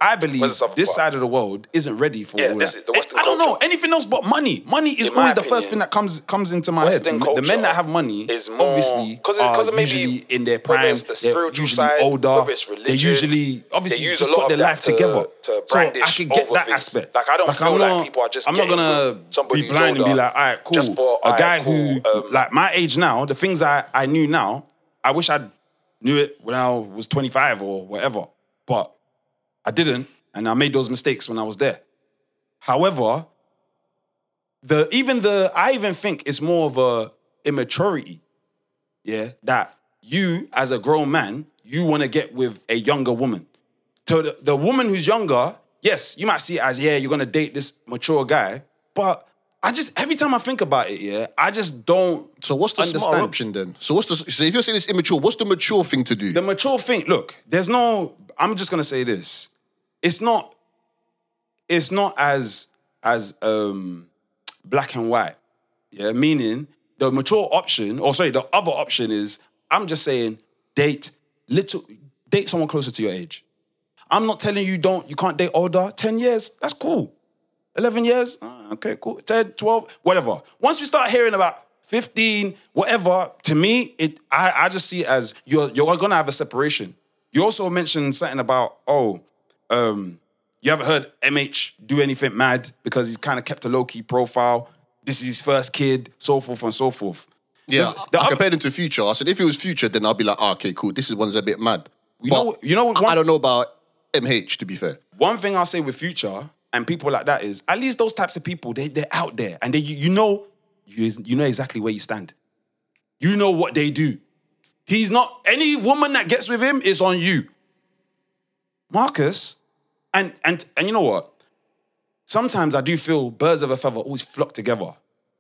I believe Where's the other this part? side of the world isn't ready for Yeah, all this that. is the Western I don't know anything else but money. Money is In my always the first thing that comes comes into my Western head. The men that have money is more- obviously 'cause it- are 'cause it may be- usually in their prime. it's the they're usually side, older. whether it's They usually obviously they use just a lot got their life to- together. to so I can get that things. aspect. Like, I don't feel I'm like not- people are just I'm not gonna somebody be who's blind and be like, all right, cool. just for, a guy who um, like my age now, the things I I knew now, I wish I knew it when I was 25 or whatever, but I didn't, and I made those mistakes when I was there. However, the even the I even think it's more of a immaturity. Yeah, that you as a grown man, you want to get with a younger woman. So the, the woman who's younger, yes, you might see it as yeah, you're gonna date this mature guy, but I just every time I think about it, yeah, I just don't. So what's the understand. option then? So what's the so if you're saying it's immature, what's the mature thing to do? The mature thing, look, there's no. I'm just gonna say this. It's not. It's not as as um black and white. Yeah, meaning the mature option, or sorry, the other option is I'm just saying date little date someone closer to your age. I'm not telling you don't you can't date older. 10 years, that's cool. 11 years, ah, okay, cool. 10, 12, whatever. Once we start hearing about 15, whatever, to me, it I, I just see it as you're you're gonna have a separation. You also mentioned something about, oh, um, you haven't heard MH do anything mad because he's kind of kept a low-key profile. This is his first kid, so forth and so forth. yeah, the I other- compared him to Future. I said if it was Future, then I'd be like, ah, okay, cool. This is one's a bit mad. You But know- you know I- I don't know about MH. To be fair, one thing I'll say with Future and people like that is at least those types of people they they're out there and they you, you know you you know exactly where you stand. You know what they do. He's not any woman that gets with him is on you. Marques, and and and you know what? Sometimes I do feel birds of a feather always flock together.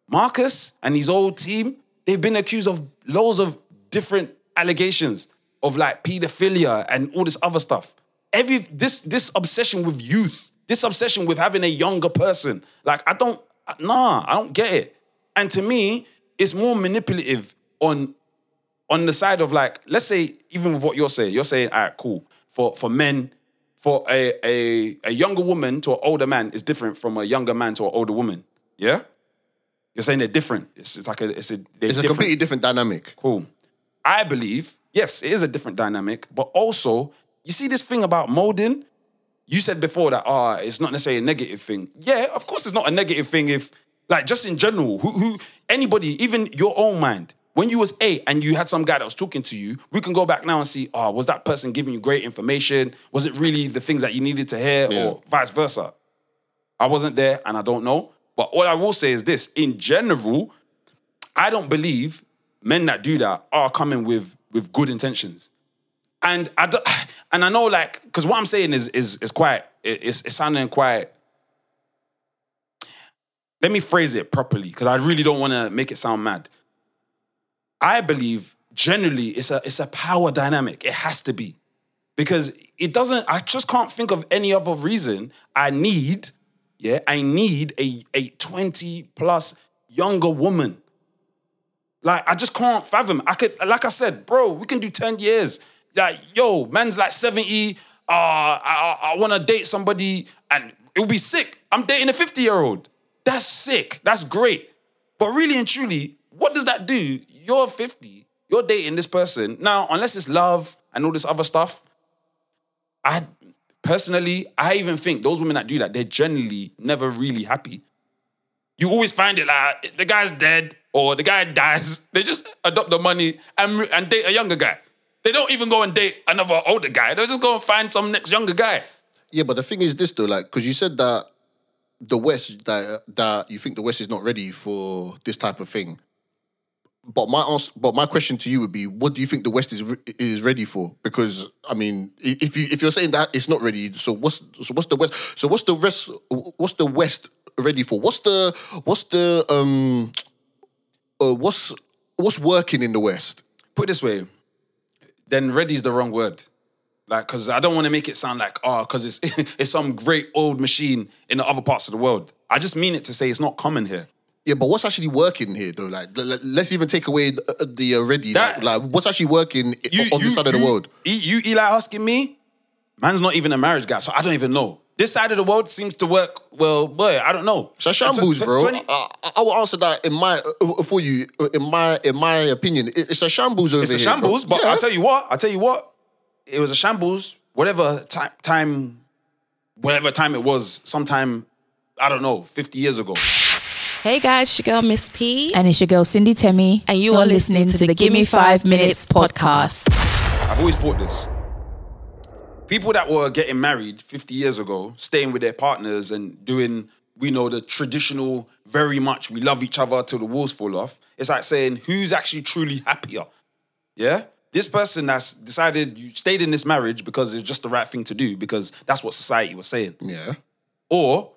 Marques and his old team, they've been accused of loads of different allegations of like pedophilia and all this other stuff. Every this this obsession with youth, this obsession with having a younger person, like I don't, nah, I don't get it. And to me, it's more manipulative on on the side of like, let's say, even with what you're saying, you're saying, all right, cool. For for men, for a a, a younger woman to an older man is different from a younger man to an older woman. Yeah? You're saying they're different. It's, it's like a it's a they're it's a different. completely different dynamic. Cool. I believe, yes, it is a different dynamic, but also, you see this thing about molding? You said before that, ah, it's not necessarily a negative thing. Yeah, of course it's not a negative thing if, like, just in general, who, who, anybody, even your own mind, when you was eight and you had some guy that was talking to you, we can go back now and see, ah, was that person giving you great information? Was it really the things that you needed to hear Yeah. or vice versa? I wasn't there and I don't know. But what I will say is this in general, I don't believe men that do that are coming with with good intentions. And I don't, [SIGHS] and I know like because what I'm saying is is is quite it's, it's sounding quite. Let me phrase it properly because I really don't want to make it sound mad. I believe generally it's a it's a power dynamic. It has to be because it doesn't. I just can't think of any other reason. I need, yeah, I need a a twenty plus younger woman. Like I just can't fathom. I could, like I said, bro, we can do ten years. Like yo, man's like seventy. Uh, I I, I want to date somebody, and it would be sick. I'm dating a fifty year old. That's sick. That's great. But really and truly, what does that do? You're 50, you're dating this person. Now, unless it's love and all this other stuff, I personally, I even think those women that do that, they're generally never really happy. You always find it like the guy's dead or the guy dies. [LAUGHS] They just adopt the money and, and date a younger guy. They don't even go and date another older guy. They'll just go and find some next younger guy. Yeah, but the thing is this though, like, because you said that the West that that you think the West is not ready for this type of thing. But my answer, but my question to you would be, what do you think the West is re- is ready for? Because I mean, if you if you're saying that it's not ready, so what's so what's the West? So what's the rest? What's the West ready for? What's the what's the um uh, what's what's working in the West? put it this way, then ready is the wrong word. Like, cause I don't want to make it sound like, oh, cause it's [LAUGHS] it's some great old machine in the other parts of the world. I just mean it to say it's not common here. Yeah, but what's actually working here though? Like, let's even take away the, the already. That- like, like, what's actually working i- on this side of the world? You, you Eli asking me, man's not even a marriage guy, so I don't even know. This side of the world seems to work well, boy, I don't know. So shambles, bro. 20 I, I will answer that in my uh, for you in my in my opinion. It's a shambles over It's a here, shambles, but Yeah. I'll tell you what, I'll tell you what, it was a shambles, whatever time, time, whatever time it was, sometime, I don't know, 50 years ago. Hey guys, it's your girl Miss P. And it's your girl Cindy Temmie. And you are listening to the Gimme Five Minutes podcast. I've always thought this. People that were getting married 50 years ago, staying with their partners and doing we know the traditional, very much we love each other till the walls fall off. It's like saying who's actually truly happier. Yeah? This person that's decided you stayed in this marriage because it's just the right thing to do, because that's what society was saying. Yeah. Or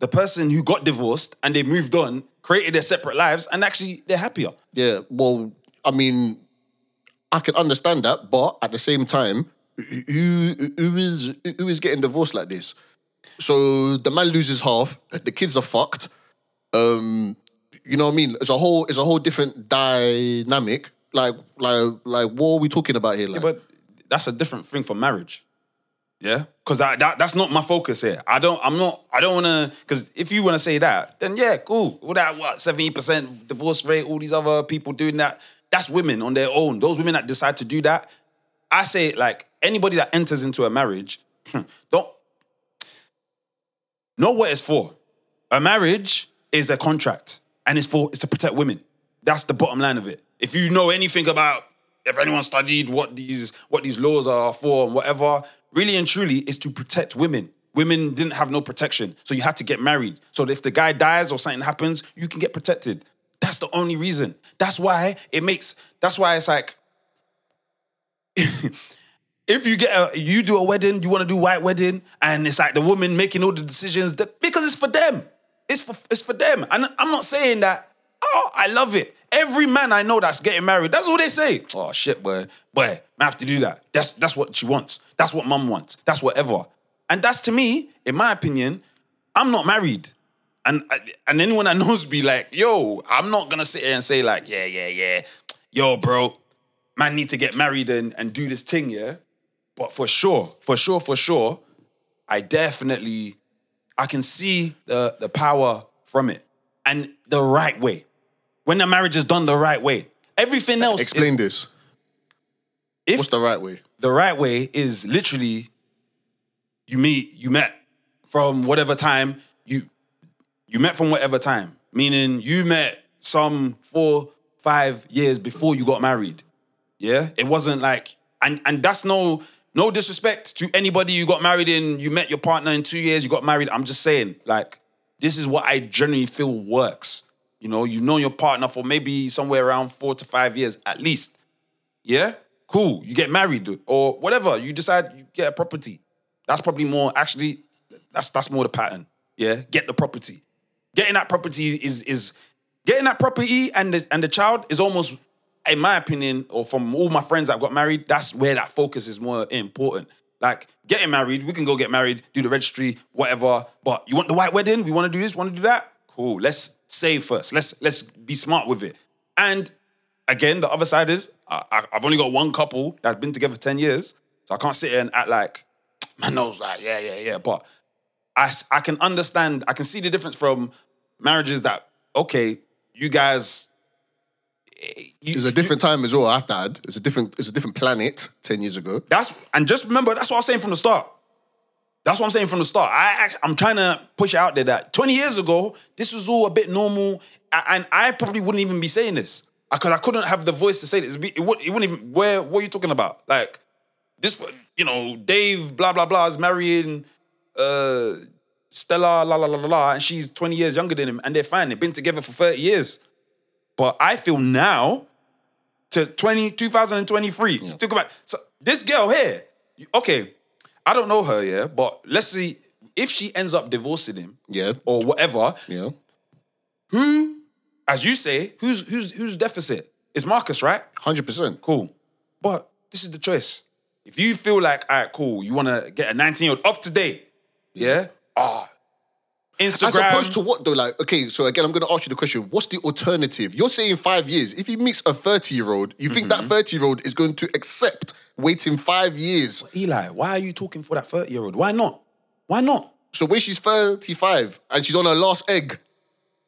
the person who got divorced and they moved on, created their separate lives, and actually they're happier. Yeah. Well, I mean, I can understand that, but at the same time, who who is who is getting divorced like this? So the man loses half, the kids are fucked. Um, you know what I mean? It's a whole it's a whole different dynamic. Like like like what are we talking about here? Like, But that's a different thing for marriage. Yeah, because that, that that's not my focus here. I don't. I'm not. I don't want to. Because if you want to say that, then yeah, cool. All that what seventy percent divorce rate, all these other people doing that. That's women on their own. Those women that decide to do that. I say like anybody that enters into a marriage, [LAUGHS] don't know what it's for. A marriage is a contract, and it's for it's to protect women. That's the bottom line of it. If you know anything about, if anyone studied what these what these laws are for and whatever, really and truly, is to protect women. Women didn't have no protection, so you had to get married. So if the guy dies or something happens, you can get protected. That's the only reason. That's why it makes. That's why it's like [LAUGHS] if you get a you do a wedding, you want to do white wedding, and it's like the woman making all the decisions that, because it's for them. It's for it's for them. And I'm not saying that. Oh, I love it. Every man I know that's getting married, that's all they say. Oh shit, boy, boy, I have to do that. That's that's what she wants. That's what mum wants. That's whatever. And that's to me, in my opinion, I'm not married. And and anyone that [LAUGHS] knows me, like, yo, I'm not gonna sit here and say like, yeah, yeah, yeah, yo, bro, man need to get married and, and do this thing, yeah. But for sure, for sure, for sure, I definitely I can see the the power from it and the right way. When the marriage is done the right way, everything else. explain is, this. If What's the right way? the right way is literally you meet you met from whatever time you you met from whatever time meaning you met some four five years before you got married yeah it wasn't like and and that's no no disrespect to anybody you got married in you met your partner in two years you got married i'm just saying like this is what i generally feel works you know you know your partner for maybe somewhere around four to five years at least yeah, cool. You get married or whatever. You decide you get a property. That's probably more. Actually, that's that's more the pattern. Yeah, get the property. Getting that property is is getting that property and the and the child is almost, in my opinion, or from all my friends that got married, that's where that focus is more important. Like getting married, we can go get married, do the registry, whatever. But you want the white wedding? We want to do this, want to do that? Cool. Let's save first. Let's let's be smart with it. And again, the other side is I, I, I've only got one couple that's been together 10 years. So I can't sit here and act like, my nose like, yeah, yeah, yeah. But I I can understand, I can see the difference from marriages that, okay, you guys. eh, You, It's a different time as well. I have to add, it's a different it's a different planet ten years ago. That's and just remember that's what I was saying from the start. That's what I'm saying from the start. I, I I'm trying to push out there that 20 years ago this was all a bit normal, and I probably wouldn't even be saying this because I couldn't have the voice to say this. It, would, it wouldn't even. Where what are you talking about? Like this, you know, Dave blah blah blah is marrying uh Stella la la la la la, and she's 20 years younger than him, and they're fine. They've been together for 30 years. But I feel now to 20, 2023. You Talk about so this girl here. Okay, I don't know her, yeah, but let's see if she ends up divorcing him, Yeah. or whatever. Yeah. Who, as you say, who's who's who's deficit? It's Marques, right? Hundred percent. Cool. But this is the choice. If you feel like, all right, cool, you want to get a 19 year old up to date, yeah? Ah, Instagram. As opposed to what though? Like, okay, so again, I'm gonna ask you the question: What's the alternative? You're saying five years. If he meets a 30 year old, you think Mm-hmm. that 30 year old is going to accept waiting five years? Eli, why are you talking for that 30 year old? Why not? Why not? So when she's 35 and she's on her last egg,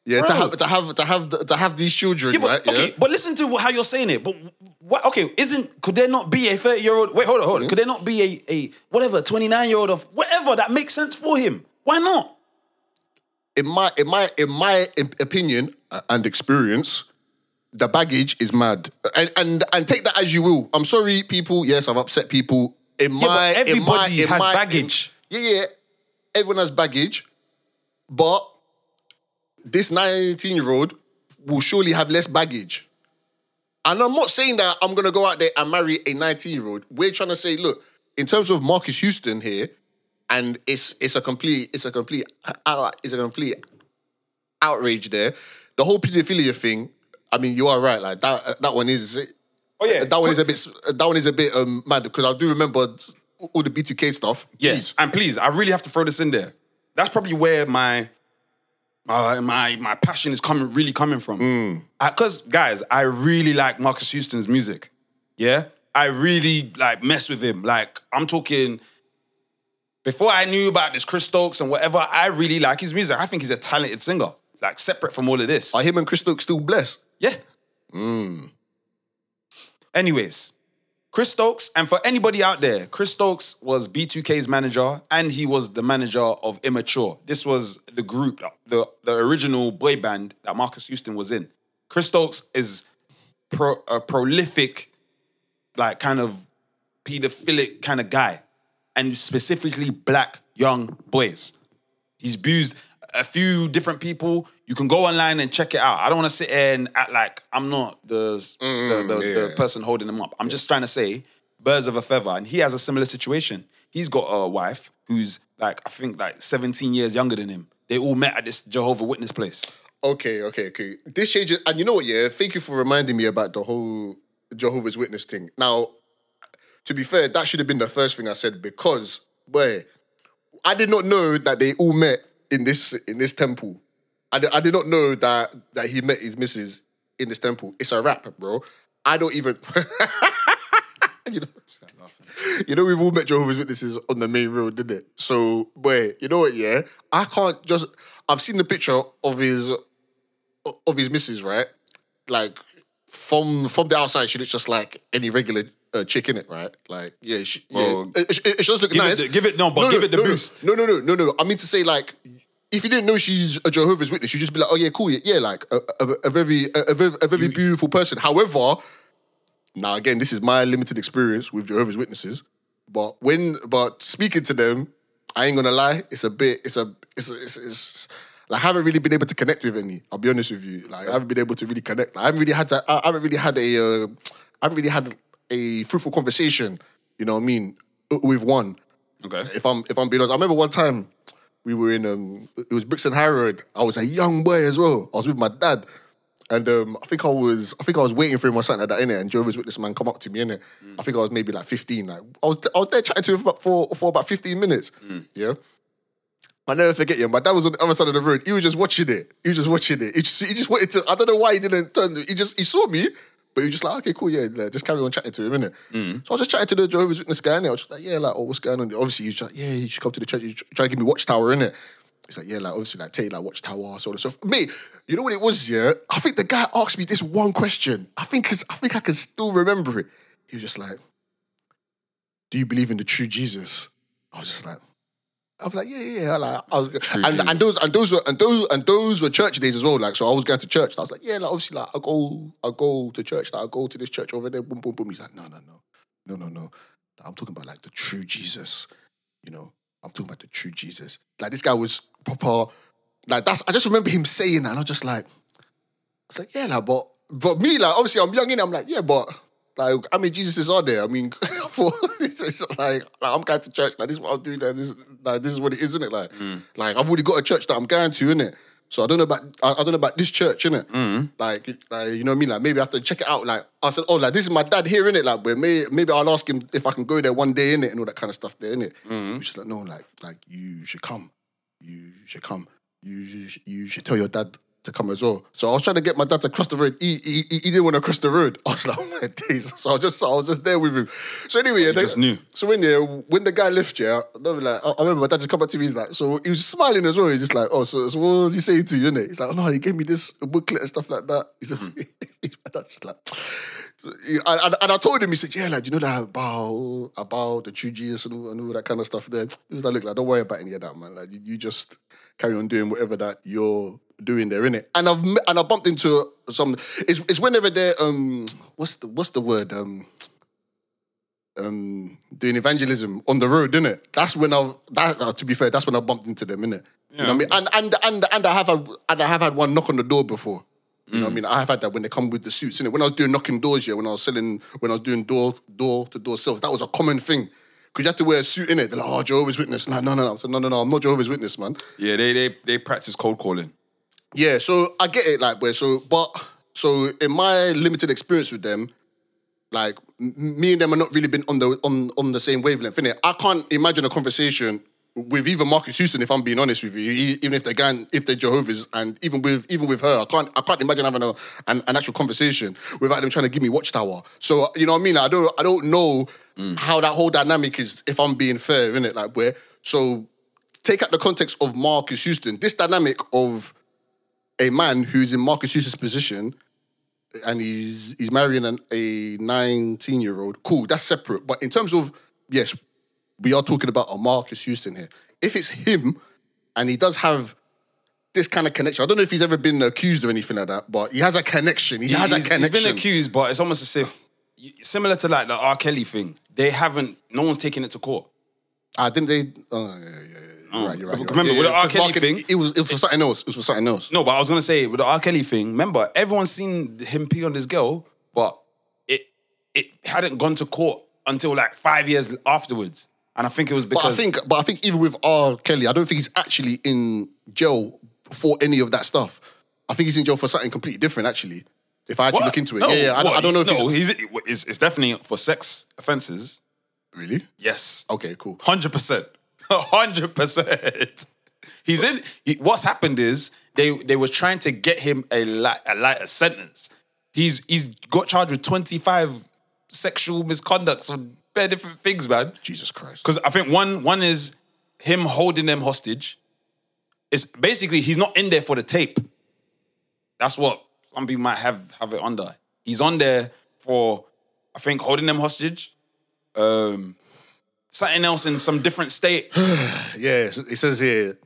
yeah, to have to have to have to have these children, Yeah, but, right? okay, Yeah. but listen to how you're saying it. But what? Okay, isn't could there not be a 30 year old? Wait, hold on, hold on. Could there not be a a whatever 29 year old of whatever that makes sense for him? Why not? In my in my in my opinion uh, and experience, the baggage is mad. And and and take that as you will. I'm sorry, people. Yes, I've upset people. In my but in my, everybody in has my- baggage. in- yeah, yeah. Everyone has baggage, but this 19 year old will surely have less baggage. And I'm not saying that I'm gonna go out there and marry a 19 year old. We're trying to say, look, in terms of Marques Houston here, and it's it's a complete it's a complete uh, it's a complete outrage there. The whole pedophilia thing. I mean, you are right. Like that uh, that one is uh, Oh yeah, that one is a bit uh, that one is a bit um, mad because I do remember all the B2K stuff. Yes, and please, I really have to throw this in there. That's probably where my my my, my passion is coming really coming from. Mm. Because guys, I really like Marques Houston's music. Yeah, I really like mess with him. Like I'm talking. Before I knew about this Chris Stokes and whatever, I really like his music. I think he's a talented singer. Like separate from all of this. Are him and Chris Stokes still blessed? Yeah. Mm. Anyways, Chris Stokes, and for anybody out there, Chris Stokes was B2K's manager and he was the manager of Immature. This was the group, the, the original boy band that Marques Houston was in. Chris Stokes is pro, a prolific, like kind of pedophilic kind of guy, and specifically black young boys. He's abused a few different people. You can go online and check it out. I don't want to sit here and act like I'm not the mm, the, the, the person holding them up. I'm just trying to say birds of a feather. And he has a similar situation. He's got a wife who's like I think like 17 years younger than him. They all met at this Jehovah Witness place. Okay, okay, okay. This changes, and you know what? Yeah, thank you for reminding me about the whole Jehovah's Witness thing. Now, to be fair, that should have been the first thing I said because, boy, I did not know that they all met in this in this temple. I did, I did not know that that he met his missus in this temple. It's a rap, bro. I don't even. [LAUGHS] you know, you know, we've all met Jehovah's Witnesses on the main road, didn't it? So, boy, you know what? Yeah, I can't just. I've seen the picture of his of his missus, right? Like from from the outside, she looks just like any regular uh, chick in it, right? Like, yeah, she, Well, yeah. It, it, it just look give it nice. the- give it- no, but give it the no, boost. No, no, no, no, no. I mean to say, like, if you didn't know she's a Jehovah's Witness, you'd just be like, oh yeah, cool, yeah, yeah like a, a, a very a, a very a very beautiful person. However, now again, this is my limited experience with Jehovah's Witnesses, but when but speaking to them, I ain't gonna lie, it's a bit, it's a, it's, it's, it's like I haven't really been able to connect with any. I'll be honest with you, like I haven't been able to really connect. Like, I haven't really had to. I haven't really had a. Uh, I haven't really had a fruitful conversation. You know what I mean? With one. Okay. If I'm if I'm being honest, I remember one time we were in um it was Brixton High Road. I was a young boy as well. I was with my dad. And um, I think I was, I think I was waiting for him or something like that in it. And Jehovah's Witness man come up to me in it. I think I was maybe like fifteen. Like I was, I was there chatting to him for about for, for about fifteen minutes. Yeah. I never forget you. My dad was on the other side of the road. He was just watching it. He was just watching it. He just, he just wanted to. I don't know why he didn't turn. He just he saw me, but he was just like, okay, cool, yeah, like, just carry on chatting to him, innit? Mm. So I was just chatting to the Jehovah's Witness guy, and I was just like, yeah, like, oh, what's going on? Obviously, he's just like, yeah, you should come to the church. He's trying to give me Watchtower, innit? He's like, yeah, like, obviously, like, take like Watchtower, sort of stuff. Me, you know what it was, yeah? I think the guy asked me this one question. I think, 'cause- I think I can still remember it. He was just like, do you believe in the true Jesus? I was just like, I was like, yeah, yeah, yeah. Like, I was, and, and those and those were and those and those were church days as well. Like, so I was going to church. I was like, yeah, like obviously, like I go, I go to church. Like, I go to this church over there. Boom, boom, boom. He's like, no, no, no, no, no, no. I'm talking about like the true Jesus. You know, I'm talking about the true Jesus. Like this guy was proper. Like that's. I just remember him saying that, and I was just like, I was like, yeah, like, but but me, like, obviously, I'm young in. I'm like, yeah, but like, I mean, Jesus is are there. I mean, [LAUGHS] thought it's, like, like, I'm going to church. Like, this is what I'm doing. Like, this, like, this is what it is, isn't it? Like, mm. like I've already got a church that I'm going to, isn't it? So I don't know about I, I don't know about this church, innit? Mm. Like, like you know what I mean? Like maybe I have to check it out. Like I said, oh, like this is my dad here, innit? Like, but maybe maybe I'll ask him if I can go there one day, innit, and all that kind of stuff there, innit? Mm. He's just like, no, like, like you should come. You should come. You, you should tell your dad to come as well. So I was trying to get my dad to cross the road. He, he, he he didn't want to cross the road. [LAUGHS] I was like, oh my days. So I was just I was just there with him. So anyway, yeah, they- just knew. So when yeah, when the guy left, yeah, I like I I remember my dad just come back to me. He's like, so he was smiling as well. He's just like, oh, so, so what was he saying to you? Innit? He's like, oh no, he gave me this booklet and stuff like that. Hmm. [LAUGHS] He's like, my dad's just like. And- and I told him, he said, yeah, like, you know that about about the true Jesus and all, and all that kind of stuff there. He was like, look, like, don't worry about any of that, man. Like, you, you just carry on doing whatever that you're doing there, innit? And I've and I bumped into some. It's, it's whenever they're um, what's the what's the word um, um, doing evangelism on the road, innit? That's when I that uh, to be fair, that's when I bumped into them, innit? You know what I mean? And and and and I have had and I have had one knock on the door before. You know what I mean? I have had that when they come with the suits. Innit? When I was doing knocking doors, yeah, when I was selling, when I was doing door door to door sales, that was a common thing. Because you have to wear a suit in it. They're like, oh, Jehovah's Witness. Like, no, no, no. I said, no, no, no, I'm not Jehovah's Witness, man. Yeah, they they they practice cold calling. Yeah, so I get it, like, where so, but so in my limited experience with them, like m- me and them are not really been on the on on the same wavelength. Innit? I can't imagine a conversation with even Marques Houston, if I'm being honest with you, even if they're going, if they're Jehovah's, and even with even with her, I can't I can't imagine having a an, an actual conversation without them trying to give me watchtower. So you know what I mean? I don't I don't know mm. how that whole dynamic is. If I'm being fair, innit? Like where so take out the context of Marques Houston. This dynamic of a man who's in Marques Houston's position and he's he's marrying an, a 19 year old, cool, that's separate. But in terms of, yes, we are talking about a Marques Houston here. If it's him and he does have this kind of connection, I don't know if he's ever been accused or anything like that, but he has a connection. He, has a connection. He's been accused, but it's almost as if similar to like the R. Kelly thing. They haven't. No one's taking it to court. Ah, didn't they? Oh, yeah, yeah, yeah. You're right, you're right. you're right. Remember, Yeah, with the yeah, R. 'cause Kelly thing- it was, it was for something else. It was for something else. No, but I was gonna say with the R. Kelly thing. Remember, everyone's seen him pee on this girl, but it it hadn't gone to court until like five years afterwards. And I think it was because But I think, but I think even with R. Kelly, I don't think he's actually in jail for any of that stuff. I think he's in jail for something completely different, actually. If I actually What? look into it, No, yeah, yeah. I. I don't know if no, he's he's, it's, it's definitely for sex offenses. really. Yes, Okay, cool. hundred percent, hundred percent. He's in. He, what's happened is they they were trying to get him a light, a lighter sentence. He's he's got charged with twenty five sexual misconducts on bare different things, man. Jesus Christ. Because I think one one is him holding them hostage. It's basically he's not in there for the tape. That's what some people might have have it under. He's on there for I think holding them hostage. Um something else in some different state. [SIGHS] Yeah, it says here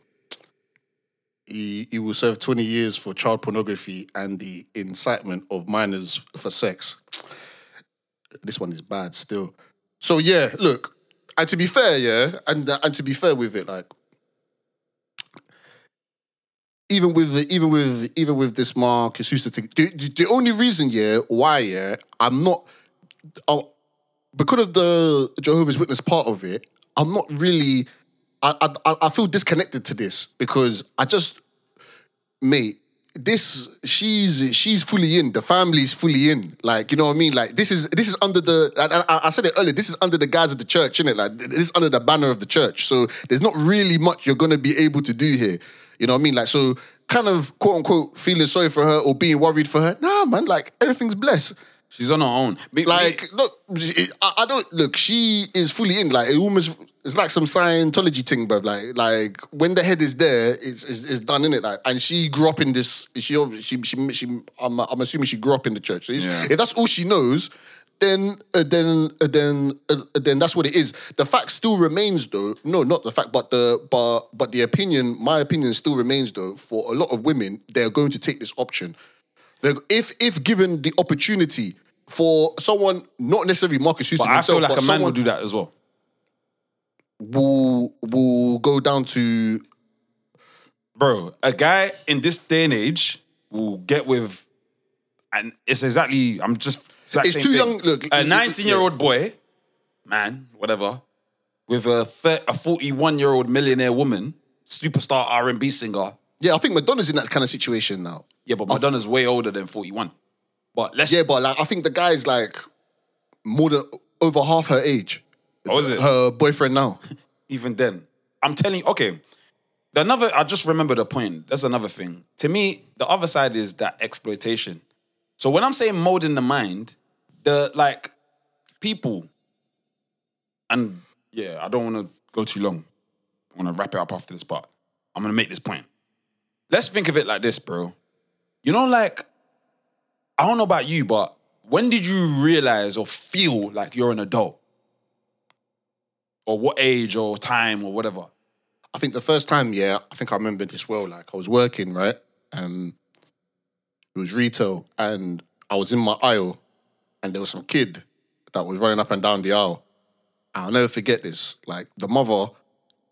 he, he will serve 20 years for child pornography and the incitement of minors for sex. This one is bad still. So yeah, look, and to be fair, yeah, and and to be fair with it, like even with even with even with this Marques Houston thing, the, the, only reason, yeah, why, yeah, I'm not, i because of the Jehovah's Witness part of it, I'm not really. I I, I feel disconnected to this because I just, mate, this she's she's fully in. The family's fully in. Like you know what I mean. Like this is this is under the. I, I, I said it earlier. This is under the guise of the church, isn't it? Like this is under the banner of the church. So there's not really much you're gonna be able to do here. You know what I mean? Like so, kind of quote unquote feeling sorry for her or being worried for her. Nah, man. Like everything's blessed. She's on her own. Me- Like, look, it- I, I don't look. She is fully in. Like, it almost it's like some Scientology thing, but like, like when the head is there, it's it's, it's done in it. Like, and she grew up in this. She she she, she I'm, I'm assuming she grew up in the church. So if- Yeah. if that's all she knows, then uh, then uh, then uh, then that's what it is. The fact still remains, though. No, not the fact, but the but but the opinion. My opinion still remains, though. For a lot of women, they're going to take this option. They're, if if given the opportunity for someone, not necessarily Marques Houston but I himself, feel like but a man someone would do that as well. will will go down to Bro, a guy in this day and age will get with, and it's exactly, I'm just. exact It's same too thing. young- look, a it- it- 19 year old boy, man, whatever, with a, thir- a 41 year old millionaire woman, superstar R&B singer. yeah. I think Madonna's in that kind of situation now. Yeah, but Madonna's way older than 41. But let's. Yeah, but like I think the guy's like more than over half her age. Oh, is it? Her boyfriend now. [LAUGHS] even then. I'm telling you, okay. The another, I just remember the point. That's another thing. To me, the other side is that exploitation. So when I'm saying molding the mind, the like people, and yeah, I don't want to go too long. I want to wrap it up after this, but I'm gonna make this point. Let's think of it like this, bro. You know, like I don't know about you, but when did you realize or feel like you're an adult? or what age or time or whatever. I think the first time, yeah, I think I remember this well. Like I was working, right? Um, it was retail, and I was in my aisle, and there was some kid that was running up and down the aisle. And I'll never forget this. Like the mother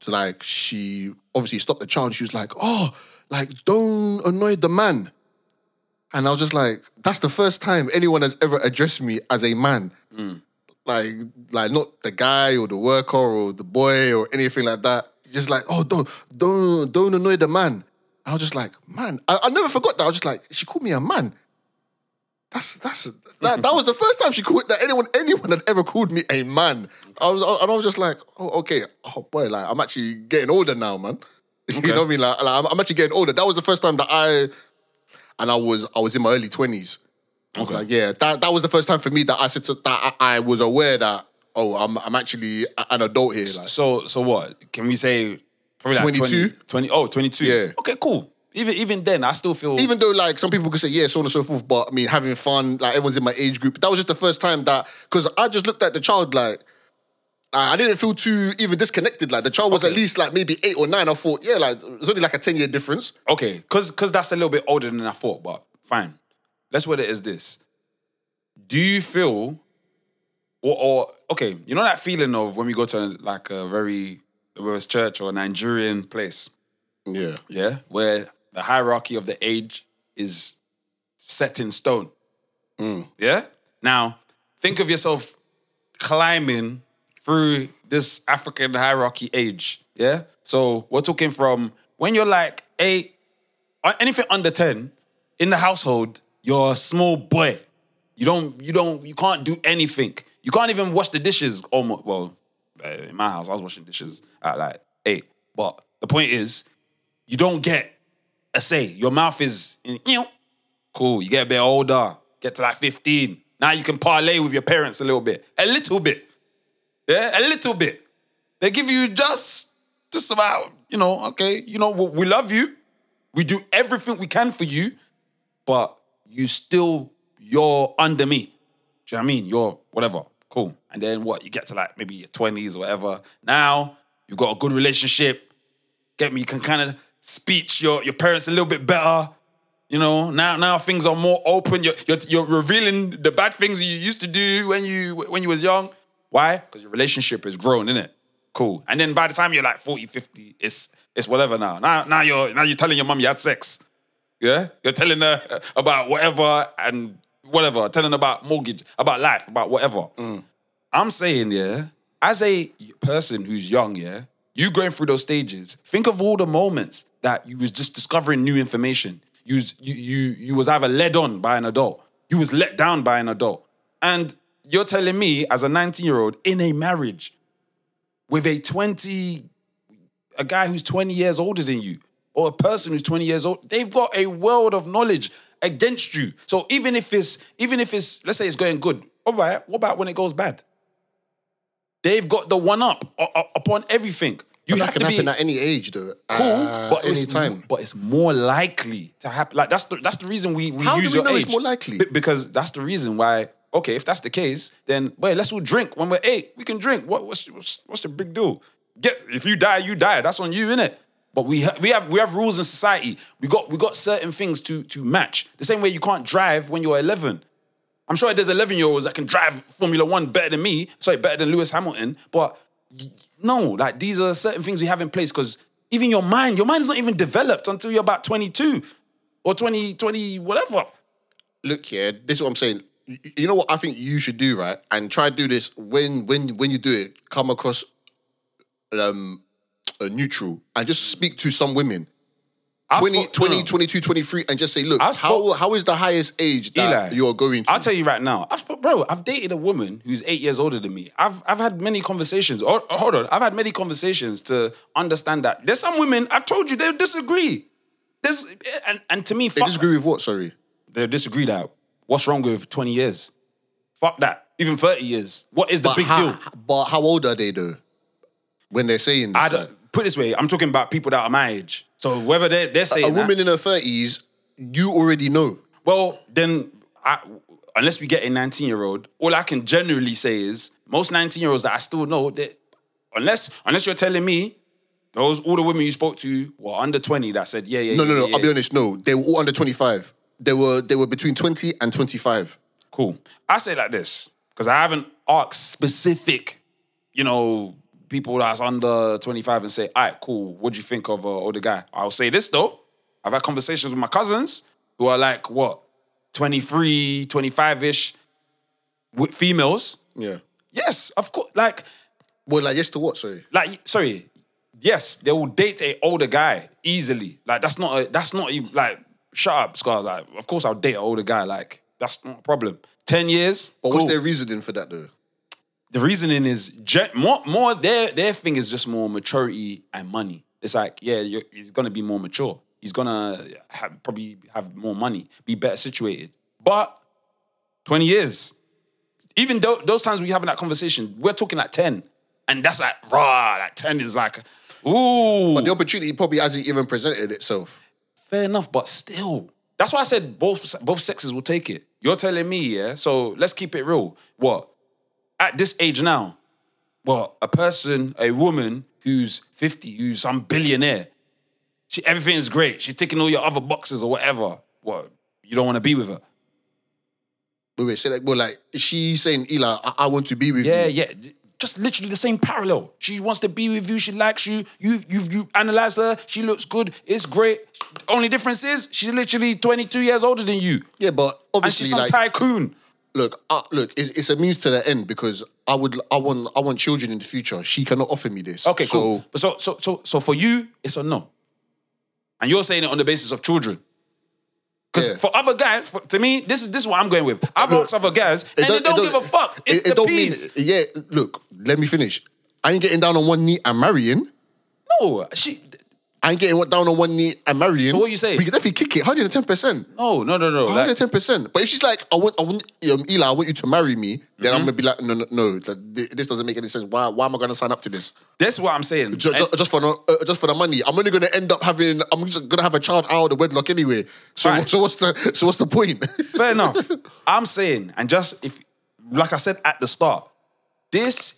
like she obviously stopped the child. She was like, "Oh, like don't annoy the man." And I was just like, "That's the first time anyone has ever addressed me as a man." Mm. Like, like not the guy or the worker or the boy or anything like that. Just like, "Oh, don't, don't, don't annoy the man." I was just like, "Man," I, I never forgot that. I was just like, "She called me a man." That's that's that, that was the first time she called that anyone anyone had ever called me a man. I was and I was just like, oh okay, oh boy, like I'm actually getting older now, man. [LAUGHS] You know what I mean? Like, like, I'm, I'm actually getting older. That was the first time that I and I was I was in my early twenties. I was like, yeah, that that was the first time for me that I said to, that I, I was aware that oh I'm I'm actually an adult here. Like, So so what? Can we say probably like 22? 20, 20 oh, 22. Yeah. Okay, cool. Even even then, I still feel even though like some people could say yeah, so on and so forth, but I mean having fun, like everyone's in my age group. That was just the first time that because I just looked at the child like I didn't feel too even disconnected. Like the child was at least like maybe eight or nine. I thought yeah, like it's only like a ten year difference. okay, because because that's a little bit older than I thought, but fine. Let's word it as this. Do you feel or, or okay, you know that feeling of when we go to like a very whether it's church or a Nigerian place, Yeah, yeah, where the hierarchy of the age is set in stone. Mm. Yeah? Now, think of yourself climbing through this African hierarchy age. Yeah? So we're talking from when you're like eight, uh, anything under 10 in the household, you're a small boy. You don't, you don't, you can't do anything. You can't even wash the dishes almost. Well, uh, in my house, I was washing dishes at like eight. But the point is, you don't get a say. Your mouth is, you know, cool. You get a bit older, get to like 15. Now you can parlay with your parents a little bit. A little bit. Yeah, a little bit. They give you just, just about, you know, okay, you know, we love you. We do everything we can for you, but you still, you're under me. Do you know what I mean? You're whatever. Cool. And then what? You get to like maybe your 20s or whatever. Now you've got a good relationship. Get me? You can kind of speech your, your parents a little bit better. You know, now now things are more open. You're, you're you're revealing the bad things you used to do when you when you was young. Why? Because your relationship has grown, isn't it? Cool. And then by the time you're like 40, 50, it's it's whatever now. Now now you're now you're telling your mum you had sex. Yeah? You're telling her [LAUGHS] about whatever and whatever, telling her about mortgage, about life, about whatever. Mm. I'm saying, yeah, as a person who's young, yeah, you going through those stages, think of all the moments that you was just discovering new information. You was, you, you, you was either led on by an adult, you was let down by an adult. And you're telling me, as a 19-year-old in a marriage with a 20, a guy who's 20 years older than you, or a person who's 20 years old, they've got a world of knowledge against you. So even if it's, even if it's, let's say it's going good, all right, what about when it goes bad? They've got the one up u- u- upon everything. You But that have can to be happen at any age, though. cool, Uh, but any it's time. but it's more likely to happen. Like that's the that's the reason we, we How do we your know age. it's more likely? Be- because that's the reason why. Okay, if that's the case, then wait, let's all drink when we're eight. We can drink. What, what's, what's what's the big deal? Get if you die, you die. That's on you, innit? But we ha- we have we have rules in society. We got we got certain things to to match. The same way you can't drive when you're 11. I'm sure there's 11 year olds that can drive Formula One better than me. Sorry, better than Lewis Hamilton. But no, like these are certain things we have in place because even your mind, your mind is not even developed until you're about 22 or 20, 20, whatever. look here, this is what I'm saying. You- know what I think you should do, right? And try to do this when when when you do it, come across um a neutral and just speak to some women. I 20, spoke- 20 no. 22, 23, and just say, look, I how, how is the highest age that Eli, you're going to? I'll tell you right now, I've, bro, I've dated a woman who's eight years older than me. I've I've had many conversations. Oh, hold on, I've had many conversations to understand that there's some women. I've told you they disagree. There's and, and to me, they fuck, disagree with what? Sorry. they disagree that what's wrong with 20 years? Fuck that. Even 30 years. What is the But big how, deal? but how old are they though? When they're saying this, I like, don't, put it this way, I'm talking about people that are my age. So whether they're, they're saying a that- woman in her 30s, you already know. Well, then, I, unless we get a 19 year old, all I can generally say is most 19 year olds that I still know that unless unless you're telling me those all the women you spoke to were under 20 that said yeah yeah No, yeah, no, no. yeah, I'll be honest. No, they were all under 25. They were they were between 20 and 25. Cool. I say like this because I haven't asked specific, you know, people that's under 25 and say, all right, cool, what do you think of uh, older guy? I'll say this though. I've had conversations with my cousins who are like, what, 23, 25-ish with females. Yeah. Yes, of course. Like, Well, like yes to what? Sorry. like, sorry, yes, they will date a older guy easily. Like, that's not a, that's not even like, shut up, Scar. Like, of course I'll date an older guy. Like, that's not a problem. 10 years. But what's their reasoning for that though? the reasoning is gen- more more their their thing is just more maturity and money. It's like yeah, he's gonna be more mature. He's gonna have, probably have more money, be better situated. But twenty years, even though those times we having that conversation, we're talking like ten, and that's like raw. Like ten is like ooh, But the opportunity probably hasn't even presented itself. Fair enough. But still, that's why I said both both sexes will take it. You're telling me, yeah. So let's keep it real. What at this age now? What a person, a woman who's 50, who's some billionaire. She everything is great. She's ticking all your other boxes or whatever. What you don't want to be with her? Wait, wait, say that. Well, like is she saying, Eli, I, I want to be with Yeah, you. Yeah, yeah. Just literally the same parallel. She wants to be with you. She likes you. You you you analyzed her. She looks good. It's great. Only difference is she's literally 22 years older than you. Yeah, but obviously, And she's some like, tycoon. look, uh, look, it's, it's a means to the end because I would, I want, I want children in the future. She cannot offer me this. Okay, so, cool. So so so so for you, it's a no. And you're saying it on the basis of children. Because Yeah. for other guys, for, to me, this is this is what I'm going with. I've asked other guys, and they don't, give a fuck. It's it, the it don't peace. mean. Yeah, look, let me finish. I ain't getting down on one knee and marrying. No, she. I ain't getting down on one knee and marrying. So what you saying? We can definitely kick it, hundred and ten percent. No, no, no, no. Hundred and ten percent. But if she's like, I want, I want, um, Eli, I want you to marry me, then Mm-hmm. I'm gonna be like, no, no, no, that- this doesn't make any sense. Why, why am I gonna sign up to this? that's what I'm saying. Just, for no, uh, just for the money. I'm only gonna end up having. I'm just gonna have a child out of wedlock anyway. So, Right. so what's the, so what's the point? [LAUGHS] Fair enough. I'm saying, and just if, like I said at the start, this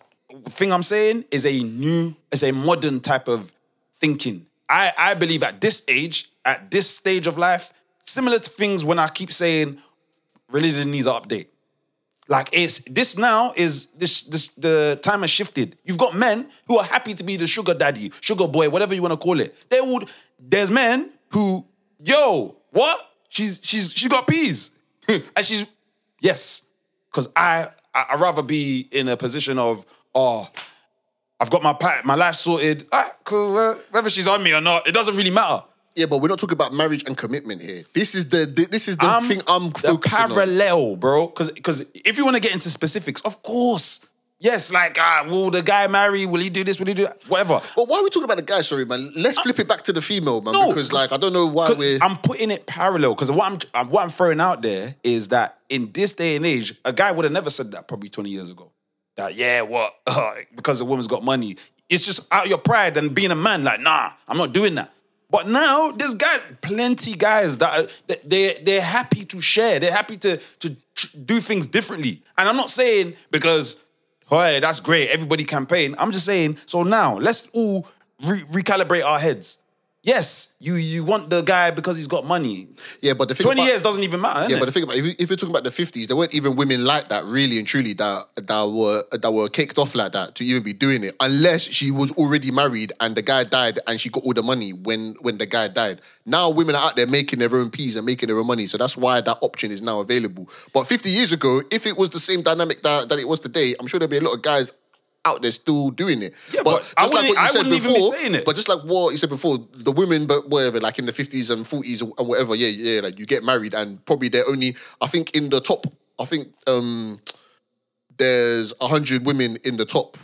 thing I'm saying is a new, is a modern type of thinking. I, I believe at this age, at this stage of life, similar to things when I keep saying religion needs an update. Like it's this now is this this the time has shifted. You've got men who are happy to be the sugar daddy, sugar boy, whatever you want to call it. They would. There's men who, yo, what? She's she's she got peas, [LAUGHS] and she's yes, because I I would rather be in a position of oh. I've got my pa- my life sorted. Right, cool. well, whether she's on me or not, it doesn't really matter. yeah, but we're not talking about marriage and commitment here. This is the, this is the I'm thing I'm the focusing on. parallel, bro. Because because if you want to get into specifics, of course, yes. Like, ah, will the guy marry? Will he do this? Will he do that? Whatever. But why are we talking about the guy? Sorry, man. Let's uh, flip it back to the female, man. No, because like I don't know why 'Cause we're. I'm putting it parallel because what I'm I'm- what I'm throwing out there is that in this day and age, a guy would have never said that probably 20 years ago. That yeah, what? [LAUGHS] because the woman's got money. It's just out your pride and being a man. Like, nah, I'm not doing that. But now there's guys, plenty guys that are, they they're happy to share. They're happy to to do things differently. And I'm not saying because, hey, that's great. Everybody campaign. I'm just saying. So now let's all re- recalibrate our heads. Yes, you you want the guy because he's got money. yeah, but the thing 20 about, years doesn't even matter. Yeah, but the thing about if, you, if you're talking about the fifties, there weren't even women like that, really and truly, that that were that were kicked off like that to even be doing it, unless she was already married and the guy died and she got all the money when when the guy died. Now women are out there making their own peas and making their own money, so that's why that option is now available. But 50 years ago, if it was the same dynamic that, that it was today, I'm sure there'd be a lot of guys out there still doing it. Yeah, but I wouldn't- I wouldn't even be saying it. But just like what you said before, the women, but whatever, like in the 50s and 40s and whatever, yeah, yeah, like you get married and probably they're only, I think in the top, I think um there's a hundred women in the top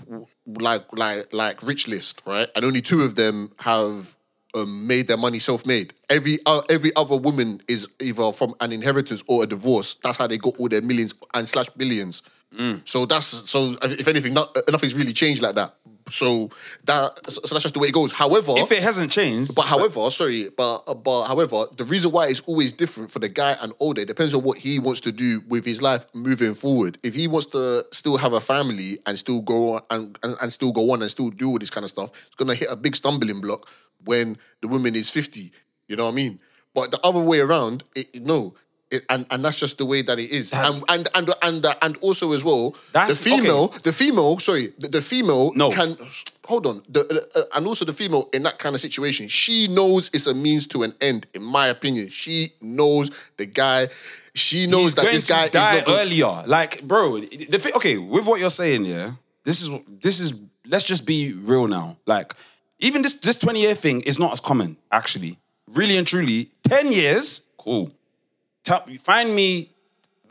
like like like rich list, right? And only two of them have um, made their money self-made. Every uh, every other woman is either from an inheritance or a divorce. That's how they got all their millions and slash billions. Mm. So that's so if anything, not, uh, nothing's really changed like that. So that so that's just the way it goes. However, if it hasn't changed, but however, sorry, but uh, but however, the reason why it's always different for the guy and older depends on what he wants to do with his life moving forward. If he wants to still have a family and still go on and, and, and still go on and still do all this kind of stuff, it's gonna hit a big stumbling block when the woman is 50. You know what I mean? But the other way around, it, no. It, and and that's just the way that it is. And and and and, uh, and also as well, the female, the female, sorry, the, the female No. can hold on. The, uh, uh, and also the female in that kind of situation, she knows it's a means to an end. In my opinion, she knows the guy. She knows He's that going this guy is not gonna- earlier. Like, bro, the okay, with what you're saying, yeah, this is this is. Let's just be real now. Like, even this this 20 year thing is not as common, actually. Really and truly, 10 years, cool. Tell, find me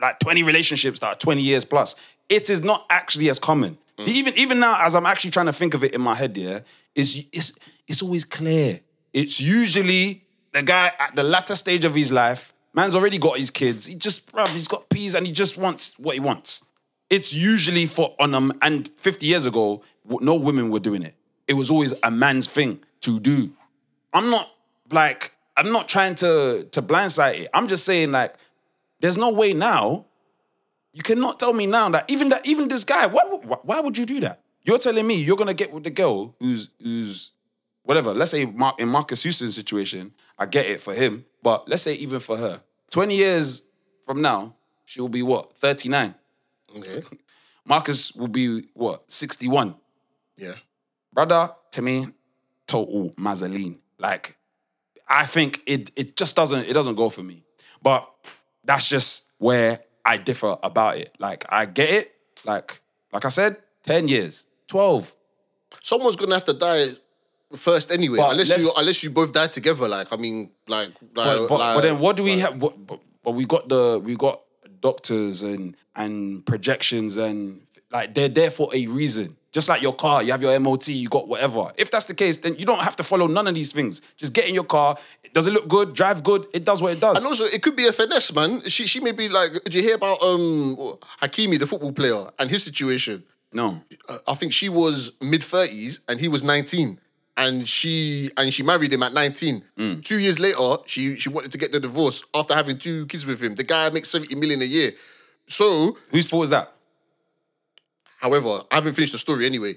like 20 relationships that are 20 years plus. It is not actually as common. Even even now, as I'm actually trying to think of it in my head, yeah, it's it's it's always clear. It's usually the guy at the latter stage of his life. Man's already got his kids. He just, bruv, he's got peas and he just wants what he wants. It's usually for on um and 50 years ago, no women were doing it. It was always a man's thing to do. I'm not like I'm not trying to to blindside it. I'm just saying like there's no way now. You cannot tell me now that even that even this guy. Why, why, why would you do that? You're telling me you're gonna get with the girl who's who's whatever. Let's say in Marques Houston's situation, I get it for him, but let's say even for her, 20 years from now, she will be what 39. Okay. [LAUGHS] Marques will be what 61 Yeah. brother, to me, total mazzoline. Like, I think it it just doesn't it doesn't go for me. But that's just where I differ about it. Like, I get it. Like, like I said, ten years, twelve. Someone's gonna have to die first anyway, But unless you unless you both die together. Like I mean, like, like, But, but, like but then, what do we have? What, but, but we got the we got doctors and and projections and like they're there for a reason. Just like your car, you have your MOT, you got whatever. If that's the case, then you don't have to follow none of these things. Just get in your car. Does it look good? Drive good. It does what it does. And also, it could be a finesse, man. She she may be like, did you hear about um Hakimi, the football player, and his situation? no. Uh, I think she was mid thirties and he was nineteen, and she and she married him at nineteen. Mm. Two years later, she she wanted to get the divorce after having two kids with him. The guy makes seventy million a year. So, Whose fault is that? However, I haven't finished the story anyway.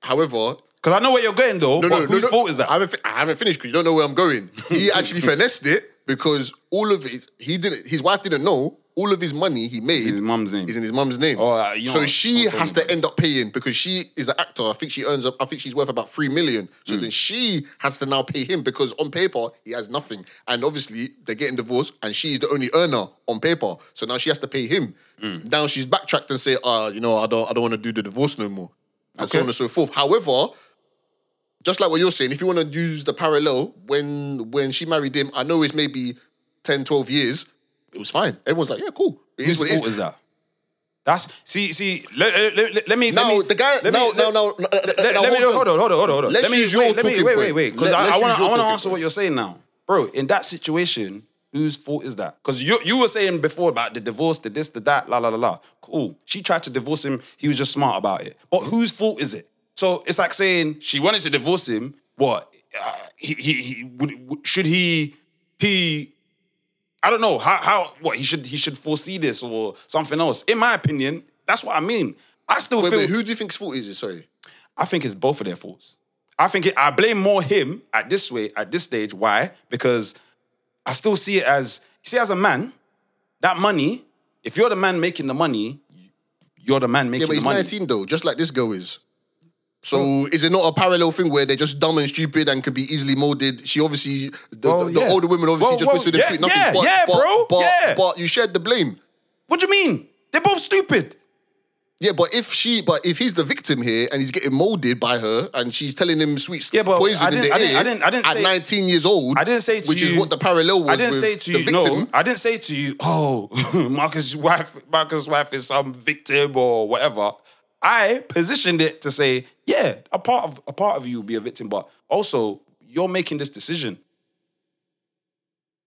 However, Because I know where you're going though. no, but no, whose no, no. fault is that? I haven't, fi- I haven't finished because you don't know where I'm going. He [LAUGHS] actually finessed it because all of it, he didn't. His wife didn't know. All of his money he made in his mum's name. Is in his mum's name. Oh, uh, you know so she has to end up paying because she is an actor. I think she earns. I think she's worth about three million. So Hmm. then she has to now pay him because on paper he has nothing, and obviously they're getting divorced, and she's the only earner on paper. So now she has to pay him. Hmm. Now she's backtracked and say, "Ah, you know, I don't, I don't want to do the divorce no more," and so on and so forth. However, just like what you're saying, if you want to use the parallel, when when she married him, I know it's maybe 10, 12 years, it was fine. Everyone's like, yeah, cool. It is Whose what it fault is. is that? That's see see. Let, let, let, let me Now, let me, the guy- Let me, now- let, now- now- let, now, let me hold on hold on hold on hold on. Let's let me use your wait, me talking wait wait wait because I, I want to I want to answer what you're saying now, bro. In that situation, whose fault is that? Because you you were saying before about the divorce, the this, the that, la la la la. Cool. She tried to divorce him. He was just smart about it. But whose fault is it? So it's like saying she wanted to divorce him. What? Uh, he he, he would- should he he I don't know how how what he should he should foresee this or something else. In my opinion, that's what I mean. I still Wait, feel wait, who do you think's fault is it? Sorry. I think it's both of their faults. I think it, I blame more him at this way at this stage. Why? Because I still see it as see as a man, that money. If you're the man making the money, you're the man making Yeah, but he's the money. 19 though, just like this girl is. So is it not a parallel thing where they're just dumb and stupid and can be easily molded? She obviously, the, Well, the, the yeah. older women obviously Well, just well, went to the yeah, nothing. yeah, but, yeah, but, bro, But, yeah. but you shared the blame. What do you mean? They're both stupid. Yeah, but if she, but if he's the victim here and he's getting molded by her and she's telling him sweet Yeah, but poison I in didn't- the I didn't- I didn't- I didn't at say- 19 years old, I didn't say to which you, is what the parallel was. I didn't with say to you. victim. No, I didn't say to you. Oh, [LAUGHS] Marques' wife, Marques' wife is some victim or whatever. I positioned it to say, yeah, a part of a part of you will be a victim, but also you're making this decision.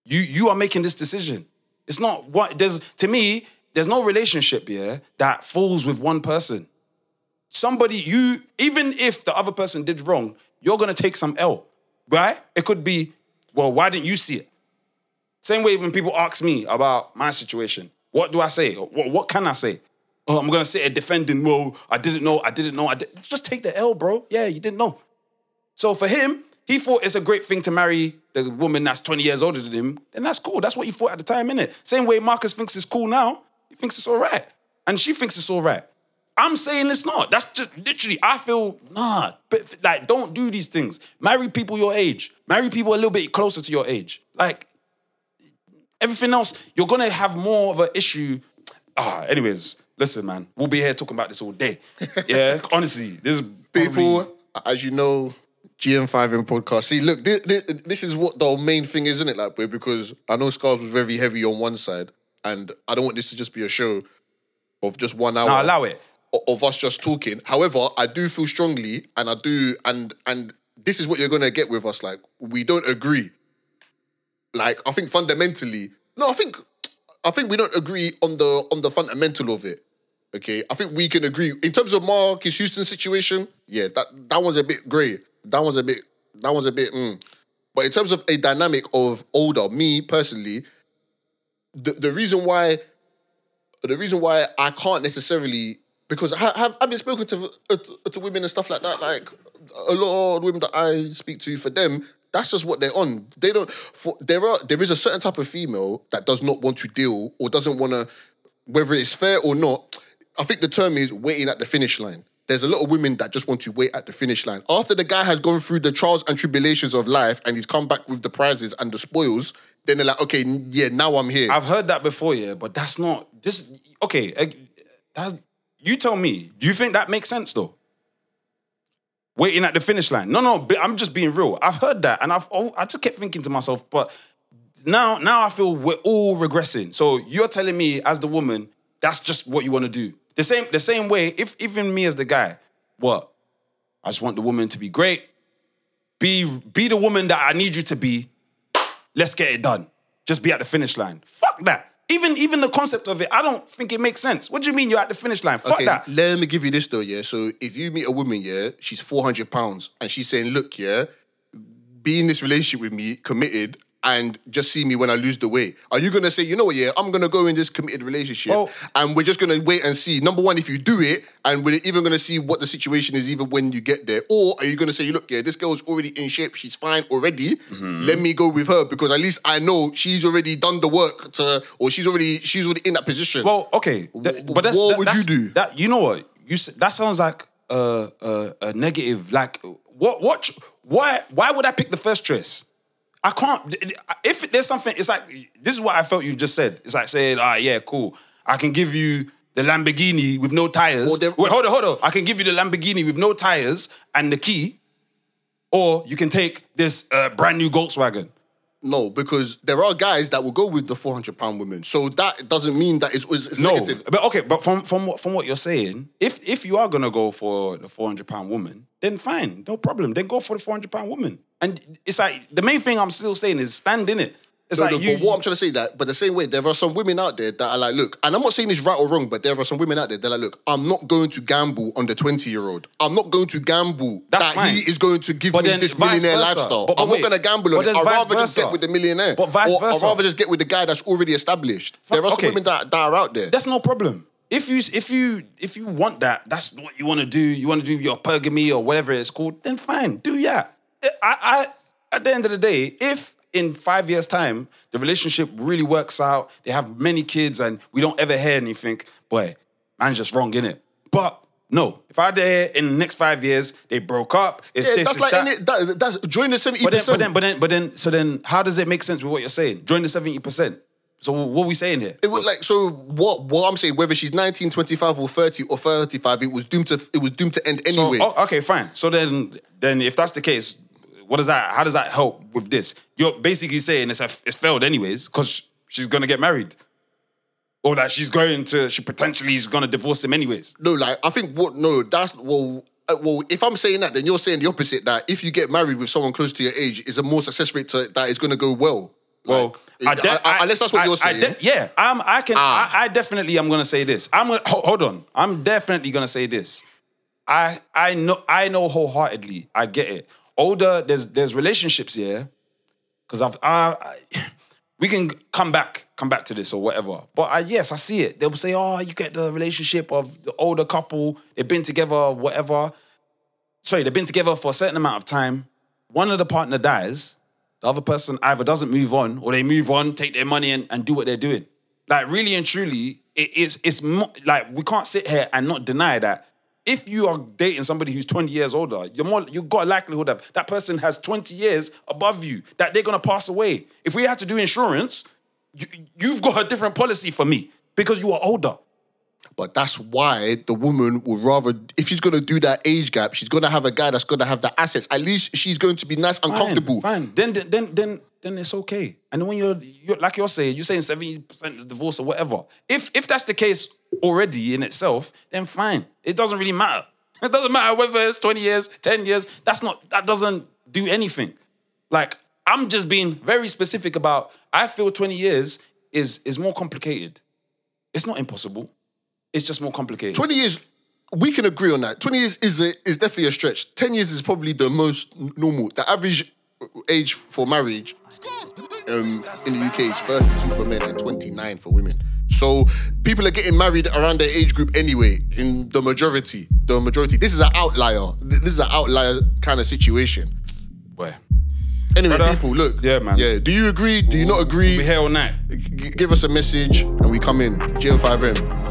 You you are making this decision. It's not what there's to me. There's no relationship here that falls with one person. Somebody you even if the other person did wrong, you're gonna take some L, right? It could be, well, why didn't you see it? Same way when people ask me about my situation, what do I say? What, what can I say? Oh, I'm gonna sit here defending. Well, I didn't know. I didn't know. I did. Just take the L, bro. Yeah, you didn't know. So for him, he thought it's a great thing to marry the woman that's 20 years older than him, then that's cool. That's what he thought at the time, innit? Same way Marques thinks it's cool now, he thinks it's all right. And she thinks it's all right. I'm saying it's not. That's just literally, I feel, nah, but like, don't do these things. Marry people your age. Marry people a little bit closer to your age. Like, everything else, you're gonna have more of an issue. Ah, anyways, listen, man, we'll be here talking about this all day. [LAUGHS] Yeah, honestly, this is People, probably- as you know, GM5M podcast. See, look, this, this is what the main thing is, isn't it? Like, boy, because I know Scarz was very heavy on one side, and I don't want this to just be a show of just one hour. Nah, allow it. o- Of us just talking. However, I do feel strongly, and I do, and and this is what you're gonna get with us. Like, we don't agree. Like, I think fundamentally, no, I think, I think we don't agree on the on the fundamental of it. Okay, I think we can agree in terms of Marques Houston's situation. Yeah, that that one's a bit grey. That one's a bit. That one's a bit. Mm. But in terms of a dynamic of older, me personally, the the reason why, the reason why I can't necessarily because I have I've been spoken to uh, to women and stuff like that. Like a lot of women that I speak to, for them, that's just what they're on. They don't. For there are there is a certain type of female that does not want to deal or doesn't want to, whether it's fair or not. I think the term is waiting at the finish line. There's a lot of women that just want to wait at the finish line. After the guy has gone through the trials and tribulations of life and he's come back with the prizes and the spoils, then they're like, okay, yeah, now I'm here. I've heard that before, yeah, but that's not this. Okay, uh, that's you tell me. Do you think that makes sense though? Waiting at the finish line. No, no, I'm just being real. I've heard that, and I've oh, I just kept thinking to myself, but now now I feel we're all regressing. So you're telling me as the woman that's just what you want to do. The same the same way. If even me as the guy, what I just want the woman to be great. Be be the woman that I need you to be. Let's get it done. Just be at the finish line. Fuck that. Even even the concept of it, I don't think it makes sense. What do you mean you're at the finish line? Fuck okay, that. let me give you this though, yeah. So if you meet a woman, yeah, she's 400 pounds and she's saying, look, yeah, be in this relationship with me, committed, and just see me when I lose the weight. Are you gonna say, you know what, yeah, I'm gonna go in this committed relationship Well- and we're just gonna wait and see. Number one, if you do it, and we're even gonna see what the situation is even when you get there. Or are you gonna say, look, yeah, this girl's already in shape, she's fine already. Mm-hmm. Let me go with her because at least I know she's already done the work to or she's already she's already in that position. Well, okay, th- but that's, what that- would that's- you do? That you know what you that sounds like a, a, a negative. Like what what why why would I pick the first choice? I can't. If there's something, it's like this is what I felt you just said. It's like saying, ah, yeah, cool. I can give you the Lamborghini with no tires. Wait, hold on, hold on. I can give you the Lamborghini with no tires and the key, or you can take this uh, brand new Volkswagen. No, because there are guys that will go with the 400 pound women. So that doesn't mean that it's, it's, No, negative. but okay, but from from what from what you're saying, if if you are gonna go for the 400 pound woman, then fine, no problem. Then go for the 400 pound woman. And it's like the main thing I'm still saying is stand in it. It's No, like no, you. but what I'm trying to say that, but the same way, there are some women out there that are like, look, and I'm not saying it's right or wrong, but there are some women out there that are like, look, I'm not going to gamble on the 20 year old. I'm not going to gamble that fine. he is going to give But me this millionaire versa. lifestyle. But- but I'm wait, not going to gamble on it. I'd rather just get with the millionaire. But vice or versa. I'd rather just get with the guy that's already established. There are some okay. women that, that are out there. that's no problem. If you if you if you want that, that's what you want to do. You want to do your hypergamy or whatever it's called. Then fine, do yeah. I, I at the end of the day, if in five years' time the relationship really works out, they have many kids, and we don't ever hear anything, boy, man's just wrong in it. But no, if I there in the next five years they broke up, it's yeah, this, that's it's like that. any, that, that's join the 70%. But then, but then, but then, but then, so then, how does it make sense with what you're saying? Join the seventy percent. So what are we saying here? It was like so. What what I'm saying, whether she's 19, 25, or 30 or 35, it was doomed to it was doomed to end So, anyway. oh, okay, fine. So then, then if that's the case, what does that? How does that help with this? You're basically saying it's a, it's failed anyways because she's gonna get married, or that she's going to she potentially is gonna divorce him anyways. No, like I think what no, that's well. uh, Well, if I'm saying that, then you're saying the opposite. That if you get married with someone close to your age, is a more success rate to, that is going to go well. Well, Like, de- I- I- unless that's what I- you're I saying. de- yeah, I'm. I can. Ah. I, I definitely. am gonna say this. I'm. Gonna, ho- hold on. I'm definitely gonna say this. I. I know. I know wholeheartedly. I get it. Older. There's. There's relationships here. Because I've. I, I, we can come back. Come back to this or whatever. But I, yes, I see it. They'll say, "Oh, you get the relationship of the older couple. They've been together, whatever." Sorry, they've been together for a certain amount of time one of the partner dies, the other person either doesn't move on or they move on, take their money and, and do what they're doing. Like really and truly, it, it's it's mo- like we can't sit here and not deny that if you are dating somebody who's 20 years older, you're more you've got a likelihood that that person has 20 years above you, that they're gonna pass away. If we had to do insurance, you, you've got a different policy for me because you are older. But that's why the woman would rather, if she's gonna do that age gap, she's gonna have a guy that's gonna have the assets. At least she's going to be nice and Fine, comfortable. Fine. Then then then then it's okay. And when you're, you're like you're saying, you're saying 70% divorce or whatever. If if that's the case already in itself, then fine. It doesn't really matter. [LAUGHS] It doesn't matter whether it's 20 years, 10 years. That's not that doesn't do anything. Like I'm just being very specific about I feel 20 years is is more complicated. It's not impossible. It's just more complicated. 20 years, we can agree on that. 20 years is a, is definitely a stretch. 10 years is probably the most normal. The average age for marriage um, in the UK is 32 for men and 29 for women. So people are getting married around their age group anyway, in the majority. The majority. This is an outlier. This is an outlier kind of situation. Boy. Anyway, Brother, people, look. yeah, man. Yeah. Do you agree? Do you not agree? We'll be here all night. G- give us a message and we come in. GM5M.